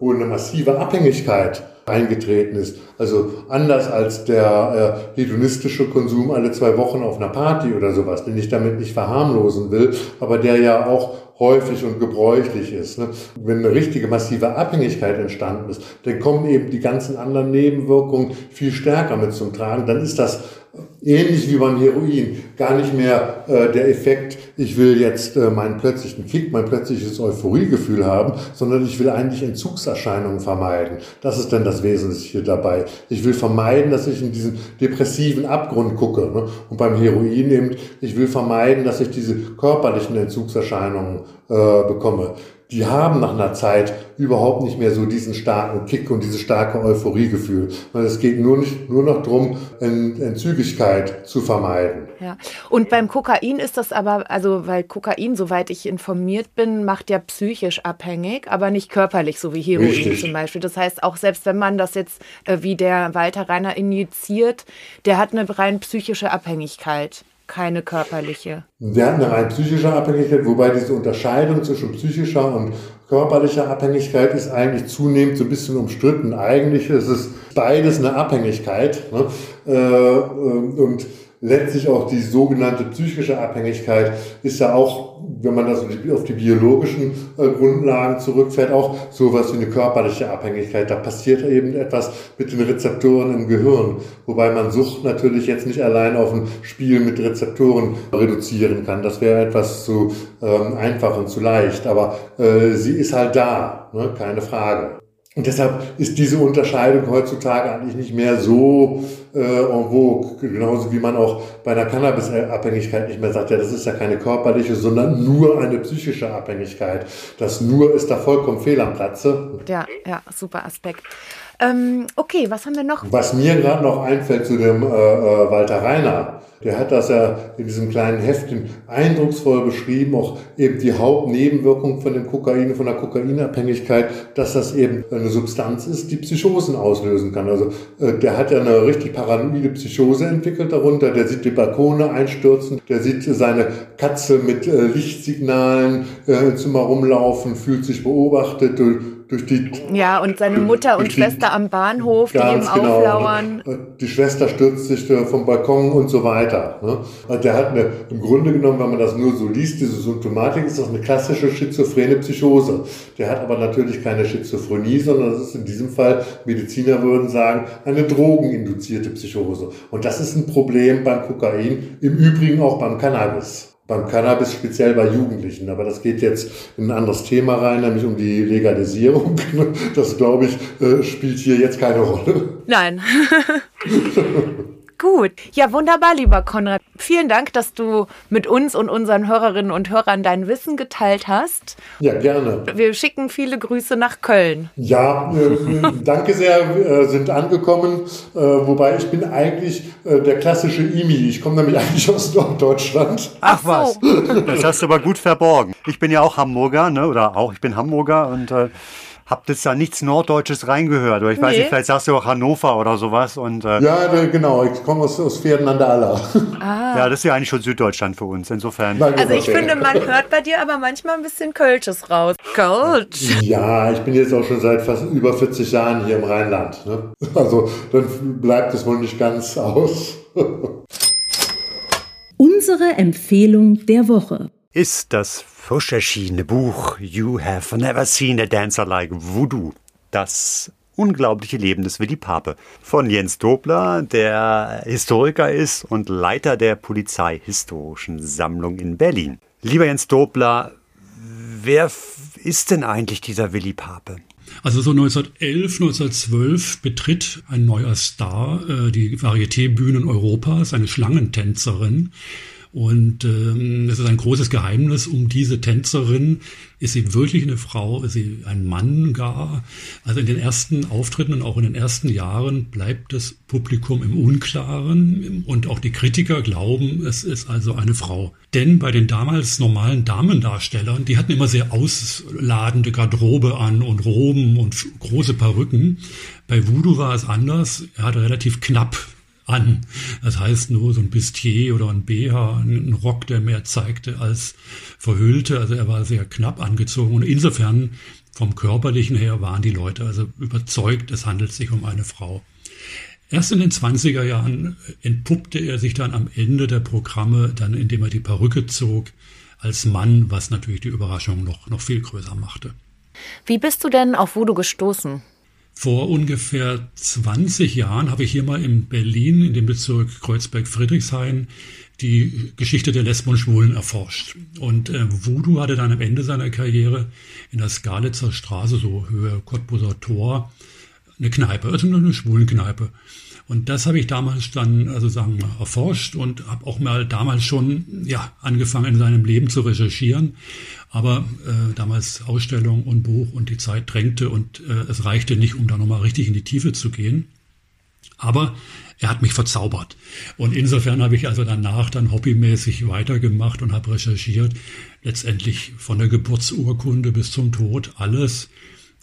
[SPEAKER 9] wo eine massive Abhängigkeit eingetreten ist, also anders als der äh, hedonistische Konsum alle zwei Wochen auf einer Party oder sowas, den ich damit nicht verharmlosen will, aber der ja auch häufig und gebräuchlich ist. Ne? Wenn eine richtige massive Abhängigkeit entstanden ist, dann kommen eben die ganzen anderen Nebenwirkungen viel stärker mit zum Tragen. Dann ist das ähnlich wie beim Heroin, gar nicht mehr äh, der Effekt, ich will jetzt äh, meinen plötzlichen Kick, mein plötzliches Euphoriegefühl haben, sondern ich will eigentlich Entzugserscheinungen vermeiden. Das ist dann das Wesentliche dabei. Ich will vermeiden, dass ich in diesen depressiven Abgrund gucke. Ne? Und beim Heroin eben, ich will vermeiden, dass ich diese körperlichen Entzugserscheinungen äh, bekomme die haben nach einer Zeit überhaupt nicht mehr so diesen starken Kick und dieses starke Euphoriegefühl. Weil es geht nur, nicht, nur noch darum, Entzügigkeit zu vermeiden.
[SPEAKER 5] Ja, und beim Kokain ist das aber, also weil Kokain, soweit ich informiert bin, macht ja psychisch abhängig, aber nicht körperlich, so wie Heroin Richtig. zum Beispiel. Das heißt, auch selbst wenn man das jetzt äh, wie der Walter Reiner injiziert, der hat eine rein psychische Abhängigkeit keine körperliche.
[SPEAKER 9] Wir hatten eine rein psychische Abhängigkeit, wobei diese Unterscheidung zwischen psychischer und körperlicher Abhängigkeit ist eigentlich zunehmend so ein bisschen umstritten. Eigentlich ist es beides eine Abhängigkeit. Ne? Äh, und letztlich auch die sogenannte psychische Abhängigkeit ist ja auch, wenn man das auf die biologischen äh, Grundlagen zurückfährt, auch sowas wie eine körperliche Abhängigkeit. Da passiert eben etwas mit den Rezeptoren im Gehirn, wobei man Sucht natürlich jetzt nicht allein auf ein Spiel mit Rezeptoren reduzieren kann. Das wäre etwas zu ähm, einfach und zu leicht, aber äh, sie ist halt da, ne? keine Frage. Und deshalb ist diese Unterscheidung heutzutage eigentlich nicht mehr so äh, en vogue, genauso wie man auch bei einer Cannabis-Abhängigkeit nicht mehr sagt, ja, das ist ja keine körperliche, sondern nur eine psychische Abhängigkeit. Das nur ist da vollkommen fehl am Platze.
[SPEAKER 5] Ja, ja, super Aspekt. Ähm, okay, was haben wir noch?
[SPEAKER 9] Was mir gerade noch einfällt zu dem äh, äh, Walter Reiner, Der hat das ja in diesem kleinen Heftchen eindrucksvoll beschrieben, auch eben die Hauptnebenwirkung von dem Kokain, von der Kokainabhängigkeit, dass das eben eine Substanz ist, die Psychosen auslösen kann. Also äh, der hat ja eine richtig paranoide Psychose entwickelt darunter. Der sieht die Balkone einstürzen, der sieht seine Katze mit äh, Lichtsignalen äh, im Zimmer rumlaufen, fühlt sich beobachtet durch die.
[SPEAKER 5] Ja, und seine Mutter und Schwester am Bahnhof, die ihm genau. auflauern.
[SPEAKER 9] Die Schwester stürzt sich vom Balkon und so weiter. Ne? Also der hat eine, im Grunde genommen, wenn man das nur so liest, diese Symptomatik, ist das eine klassische schizophrene Psychose. Der hat aber natürlich keine Schizophrenie, sondern das ist in diesem Fall, Mediziner würden sagen, eine drogeninduzierte Psychose. Und das ist ein Problem beim Kokain, im Übrigen auch beim Cannabis beim Cannabis, speziell bei Jugendlichen. Aber das geht jetzt in ein anderes Thema rein, nämlich um die Legalisierung. *laughs* Das, glaube ich, äh, spielt hier jetzt keine Rolle.
[SPEAKER 5] Nein. *laughs* Gut. Ja, wunderbar, lieber Konrad. Vielen Dank, dass du mit uns und unseren Hörerinnen und Hörern dein Wissen geteilt hast.
[SPEAKER 9] Ja, gerne.
[SPEAKER 5] Wir schicken viele Grüße nach Köln.
[SPEAKER 9] Ja, äh, *laughs* danke sehr, äh, sind angekommen. Äh, wobei ich bin eigentlich äh, der klassische Imi. Ich komme nämlich *laughs* eigentlich aus Norddeutschland.
[SPEAKER 4] Ach, Ach was. Das hast du aber gut verborgen. Ich bin ja auch Hamburger, ne? oder auch, ich bin Hamburger und äh, Habt jetzt da nichts Norddeutsches reingehört? Oder ich weiß nee. nicht, vielleicht sagst du auch Hannover oder sowas. Und,
[SPEAKER 9] äh, ja, genau. Ich komme aus, aus Pferden an der Aller. *laughs*
[SPEAKER 4] Ah. Ja, das ist ja eigentlich schon Süddeutschland für uns. Insofern.
[SPEAKER 5] Also ich finde, man hört bei dir aber manchmal ein bisschen Kölsches raus. Kölsch.
[SPEAKER 9] Ja, ich bin jetzt auch schon seit fast über 40 Jahren hier im Rheinland. Ne? Also dann bleibt es wohl nicht ganz aus. *laughs*
[SPEAKER 10] Unsere Empfehlung der Woche
[SPEAKER 4] ist das frisch erschienene Buch You Have Never Seen a Dancer Like Voodoo. Das unglaubliche Leben des Willi Pape von Jens Dobler, der Historiker ist und Leiter der Polizeihistorischen Sammlung in Berlin. Lieber Jens Dobler, wer ist denn eigentlich dieser Willi Pape?
[SPEAKER 11] Also so 1911, 1912 betritt ein neuer Star äh, die Varieté-Bühnen Europas, eine Schlangentänzerin. Und ähm, es ist ein großes Geheimnis um diese Tänzerin. Ist sie wirklich eine Frau? Ist sie ein Mann gar? Also in den ersten Auftritten und auch in den ersten Jahren bleibt das Publikum im Unklaren und auch die Kritiker glauben, es ist also eine Frau. Denn bei den damals normalen Damendarstellern, die hatten immer sehr ausladende Garderobe an und Roben und große Perücken. Bei Voodoo war es anders. Er hatte relativ knapp an. Das heißt nur so ein Bustier oder ein BH, ein Rock, der mehr zeigte als verhüllte. Also er war sehr knapp angezogen und insofern vom körperlichen her waren die Leute also überzeugt, es handelt sich um eine Frau. Erst in den 20er Jahren entpuppte er sich dann am Ende der Programme, dann indem er die Perücke zog, als Mann, was natürlich die Überraschung noch, noch viel größer machte.
[SPEAKER 5] Wie bist du denn auf Voodoo gestoßen?
[SPEAKER 11] Vor ungefähr 20 Jahren habe ich hier mal in Berlin, in dem Bezirk Kreuzberg-Friedrichshain, die Geschichte der Lesben und Schwulen erforscht. Und äh, Voodoo hatte dann am Ende seiner Karriere in der Skalitzer Straße, so Höhe Cottbuser Tor, eine Kneipe, also eine Schwulenkneipe. Und das habe ich damals dann, also sagen wir, erforscht und habe auch mal damals schon ja angefangen in seinem Leben zu recherchieren. Aber äh, damals Ausstellung und Buch und die Zeit drängte und äh, es reichte nicht, um da nochmal richtig in die Tiefe zu gehen. Aber er hat mich verzaubert. Und insofern habe ich also danach dann hobbymäßig weitergemacht und habe recherchiert. Letztendlich von der Geburtsurkunde bis zum Tod alles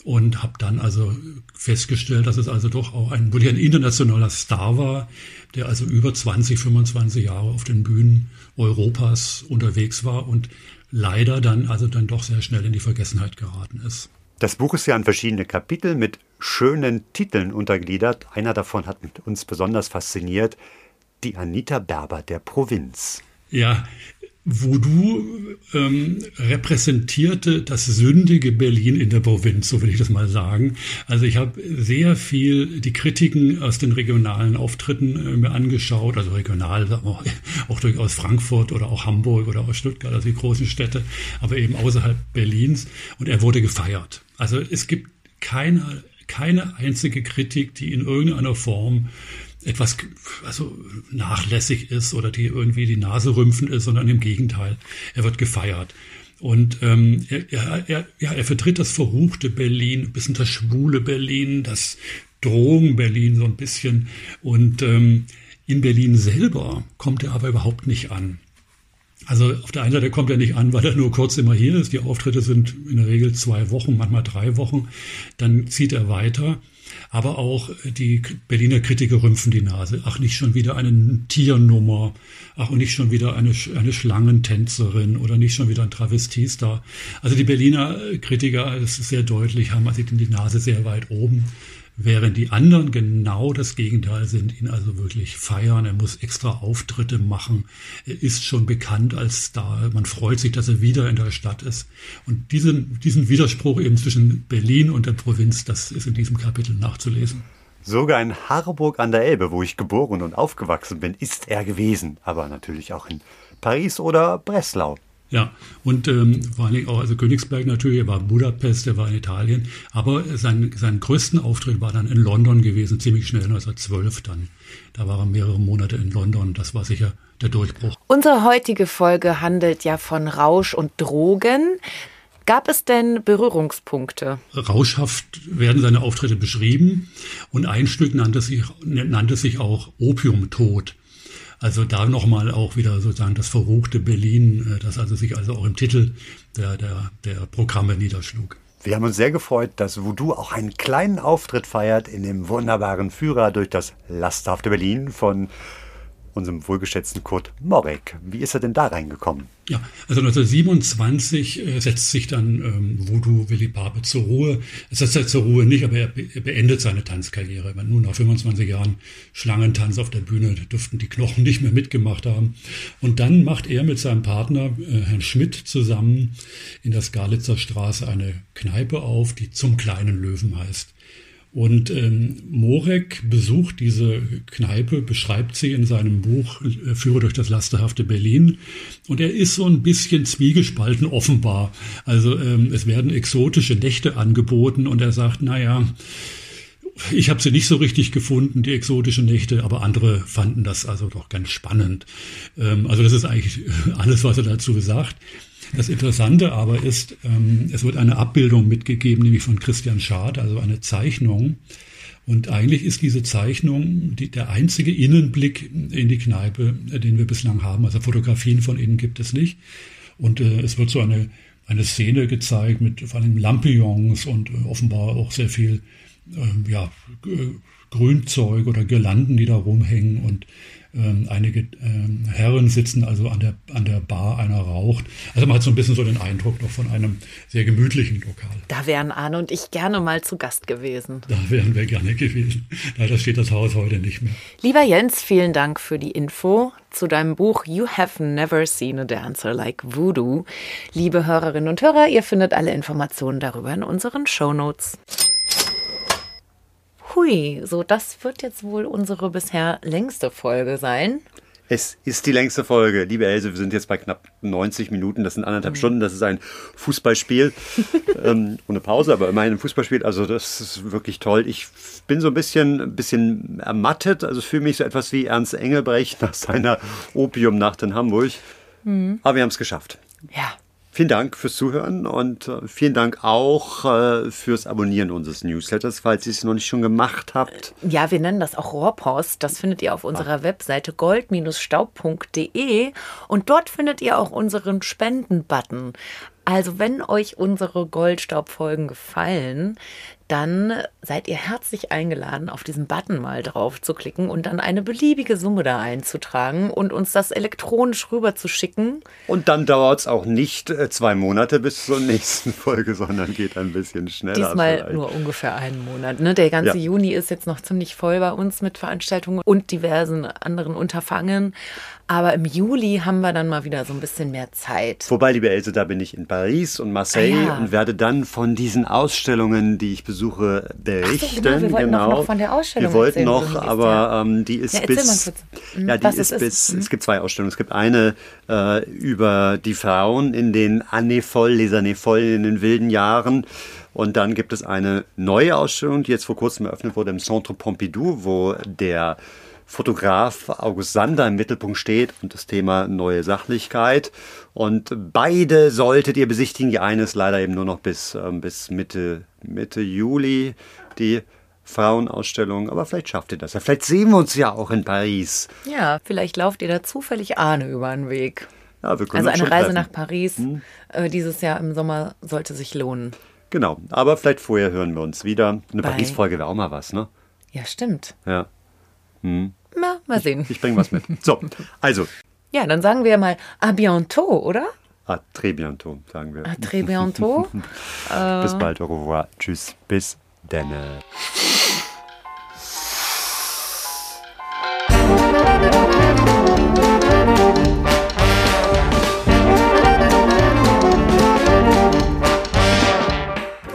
[SPEAKER 11] und habe dann also festgestellt, dass es also doch auch ein, wirklich ein internationaler Star war, der also über 20, 25 Jahre auf den Bühnen Europas unterwegs war und leider dann also dann doch sehr schnell in die Vergessenheit geraten ist.
[SPEAKER 4] Das Buch ist ja in verschiedene Kapitel mit schönen Titeln untergliedert. Einer davon hat uns besonders fasziniert. Die Anita Berber der Provinz.
[SPEAKER 11] Ja, Voodoo ähm, repräsentierte das sündige Berlin in der Provinz, so will ich das mal sagen. Also ich habe sehr viel die Kritiken aus den regionalen Auftritten äh, mir angeschaut, also regional, auch, *laughs* auch durchaus Frankfurt oder auch Hamburg oder auch Stuttgart, also die großen Städte, aber eben außerhalb Berlins. Und er wurde gefeiert. Also es gibt keine, keine einzige Kritik, die in irgendeiner Form etwas also nachlässig ist oder die irgendwie die Nase rümpfend ist, sondern im Gegenteil, er wird gefeiert. Und ähm, er, er, ja, er vertritt das verruchte Berlin, ein bisschen das schwule Berlin, das Drogen-Berlin so ein bisschen. Und ähm, In Berlin selber kommt er aber überhaupt nicht an. Also auf der einen Seite kommt er nicht an, weil er nur kurz immer hier ist. Die Auftritte sind in der Regel zwei Wochen, manchmal drei Wochen. Dann zieht er weiter. Aber auch die Berliner Kritiker rümpfen die Nase. Ach, nicht schon wieder eine Tiernummer. Ach, und nicht schon wieder eine, eine Schlangentänzerin oder nicht schon wieder ein Travestiestar. Also die Berliner Kritiker, das ist sehr deutlich, haben also die Nase sehr weit oben während die anderen genau das Gegenteil sind, ihn also wirklich feiern. Er muss extra Auftritte machen. Er ist schon bekannt als Star. Man freut sich, dass er wieder in der Stadt ist. Und diesen, diesen Widerspruch eben zwischen Berlin und der Provinz, das ist in diesem Kapitel nachzulesen.
[SPEAKER 4] Sogar in Harburg an der Elbe, wo ich geboren und aufgewachsen bin, ist er gewesen. Aber natürlich auch in Paris oder Breslau.
[SPEAKER 11] Ja, und ähm, vor allen Dingen auch, also Königsberg natürlich, er war in Budapest, er war in Italien, aber sein, sein größten Auftritt war dann in London gewesen, ziemlich schnell 1912 dann. Da war er mehrere Monate in London, das war sicher der Durchbruch.
[SPEAKER 5] Unsere heutige Folge handelt ja von Rausch und Drogen. Gab es denn Berührungspunkte?
[SPEAKER 11] Rauschhaft werden seine Auftritte beschrieben und ein Stück nannte sich, nannte sich auch Opiumtod. Also da nochmal auch wieder sozusagen das verruchte Berlin, äh, das also sich also auch im Titel der, der, der Programme niederschlug.
[SPEAKER 4] Wir haben uns sehr gefreut, dass Voodoo auch einen kleinen Auftritt feiert in dem wunderbaren Führer durch das lasterhafte Berlin von unserem wohlgeschätzten Kurt Morek. Wie ist er denn da reingekommen?
[SPEAKER 11] Ja, also 1927 äh, setzt sich dann ähm, Voodoo Willy Barbe zur Ruhe. Es setzt er zur Ruhe nicht, aber er, be er beendet seine Tanzkarriere. Weil nun nach 25 Jahren Schlangentanz auf der Bühne dürften die Knochen nicht mehr mitgemacht haben. Und dann macht er mit seinem Partner äh, Herrn Schmidt zusammen in der Skalitzer Straße eine Kneipe auf, die zum kleinen Löwen heißt. Und ähm, Morek besucht diese Kneipe, beschreibt sie in seinem Buch äh, Führe durch das lasterhafte Berlin. Und er ist so ein bisschen zwiegespalten offenbar. Also ähm, es werden exotische Nächte angeboten und er sagt, naja, ich habe sie nicht so richtig gefunden, die exotischen Nächte, aber andere fanden das also doch ganz spannend. Ähm, also das ist eigentlich alles, was er dazu sagt. Das Interessante aber ist, ähm, es wird eine Abbildung mitgegeben, nämlich von Christian Schad, also eine Zeichnung. Und eigentlich ist diese Zeichnung die, der einzige Innenblick in die Kneipe, den wir bislang haben. Also Fotografien von innen gibt es nicht. Und äh, es wird so eine, eine Szene gezeigt mit vor allem Lampions und äh, offenbar auch sehr viel äh, ja, Grünzeug oder Girlanden, die da rumhängen und ähm, einige ähm, Herren sitzen also an der, an der Bar, einer raucht. Also man hat so ein bisschen so den Eindruck doch von einem sehr gemütlichen Lokal.
[SPEAKER 5] Da wären Arne und ich gerne mal zu Gast gewesen.
[SPEAKER 11] Da wären wir gerne gewesen. *laughs* Leider steht das Haus heute nicht mehr.
[SPEAKER 5] Lieber Jens, vielen Dank für die Info zu deinem Buch You Have Never Seen a Dancer Like Voodoo. Liebe Hörerinnen und Hörer, ihr findet alle Informationen darüber in unseren Show Notes. Hui, so das wird jetzt wohl unsere bisher längste Folge sein.
[SPEAKER 4] Es ist die längste Folge. Liebe Else, wir sind jetzt bei knapp 90 Minuten. Das sind anderthalb mhm. Stunden. Das ist ein Fußballspiel. *laughs* ähm, ohne Pause, aber immerhin ein Fußballspiel. Also, das ist wirklich toll. Ich bin so ein bisschen, ein bisschen ermattet. Also, fühle mich so etwas wie Ernst Engelbrecht nach seiner Opiumnacht in Hamburg. Mhm. Aber wir haben es geschafft.
[SPEAKER 5] Ja.
[SPEAKER 4] Vielen Dank fürs Zuhören und äh, vielen Dank auch äh, fürs Abonnieren unseres Newsletters, falls ihr es noch nicht schon gemacht habt.
[SPEAKER 5] Ja, wir nennen das auch Rohrpost. Das findet ihr auf unserer Webseite gold-staub.de und dort findet ihr auch unseren Spenden-Button. Also wenn euch unsere Goldstaubfolgen gefallen, dann seid ihr herzlich eingeladen, auf diesen Button mal drauf zu klicken und dann eine beliebige Summe da einzutragen und uns das elektronisch rüber zu schicken.
[SPEAKER 4] Und dann dauert es auch nicht äh, zwei Monate bis zur nächsten *laughs* Folge, sondern geht ein bisschen schneller.
[SPEAKER 5] Diesmal vielleicht. nur ungefähr einen Monat. Ne? Der ganze ja. Juni ist jetzt noch ziemlich voll bei uns mit Veranstaltungen und diversen anderen Unterfangen. Aber im Juli haben wir dann mal wieder so ein bisschen mehr Zeit.
[SPEAKER 4] Wobei, liebe Else, da bin ich in Paris und Marseille ah, ja. und werde dann von diesen Ausstellungen, die ich besuche, berichten. So, genau,
[SPEAKER 5] wir wollten genau. noch von der Ausstellung
[SPEAKER 4] Wir wollten noch, aber ähm, die ist
[SPEAKER 5] ja,
[SPEAKER 4] bis.
[SPEAKER 5] Mhm,
[SPEAKER 4] ja, die ist, ist bis. Mhm. Es gibt zwei Ausstellungen. Es gibt eine äh, über die Frauen in den folles, les Années folles, in den wilden Jahren. Und dann gibt es eine neue Ausstellung, die jetzt vor kurzem eröffnet wurde im Centre Pompidou, wo der Fotograf August Sander im Mittelpunkt steht und das Thema neue Sachlichkeit. Und beide solltet ihr besichtigen. Die eine ist leider eben nur noch bis, ähm, bis Mitte, Mitte Juli. Die Frauenausstellung, aber vielleicht schafft ihr das ja. Vielleicht sehen wir uns ja auch in Paris.
[SPEAKER 5] Ja, vielleicht lauft ihr da zufällig Ahne über den Weg.
[SPEAKER 4] Ja, wir können
[SPEAKER 5] Also eine Reise
[SPEAKER 4] treffen.
[SPEAKER 5] nach Paris äh, dieses Jahr im Sommer sollte sich lohnen.
[SPEAKER 4] Genau, aber vielleicht vorher hören wir uns wieder. Eine Paris-Folge wäre auch mal was, ne?
[SPEAKER 5] Ja, stimmt.
[SPEAKER 4] Ja. Hm.
[SPEAKER 5] Na, mal sehen.
[SPEAKER 4] Ich bringe was mit. So, also,
[SPEAKER 5] Ja, dann sagen wir mal à bientôt, oder?
[SPEAKER 4] à très bientôt, sagen wir.
[SPEAKER 5] À très bientôt. *laughs* Äh,
[SPEAKER 4] Bis bald, au revoir. Tschüss, bis dann.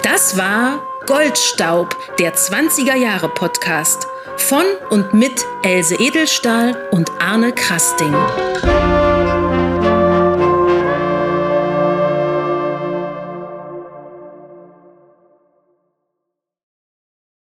[SPEAKER 10] Das war Goldstaub, der 20er Jahre Podcast von und mit Else Edelstahl und Arne Krasting.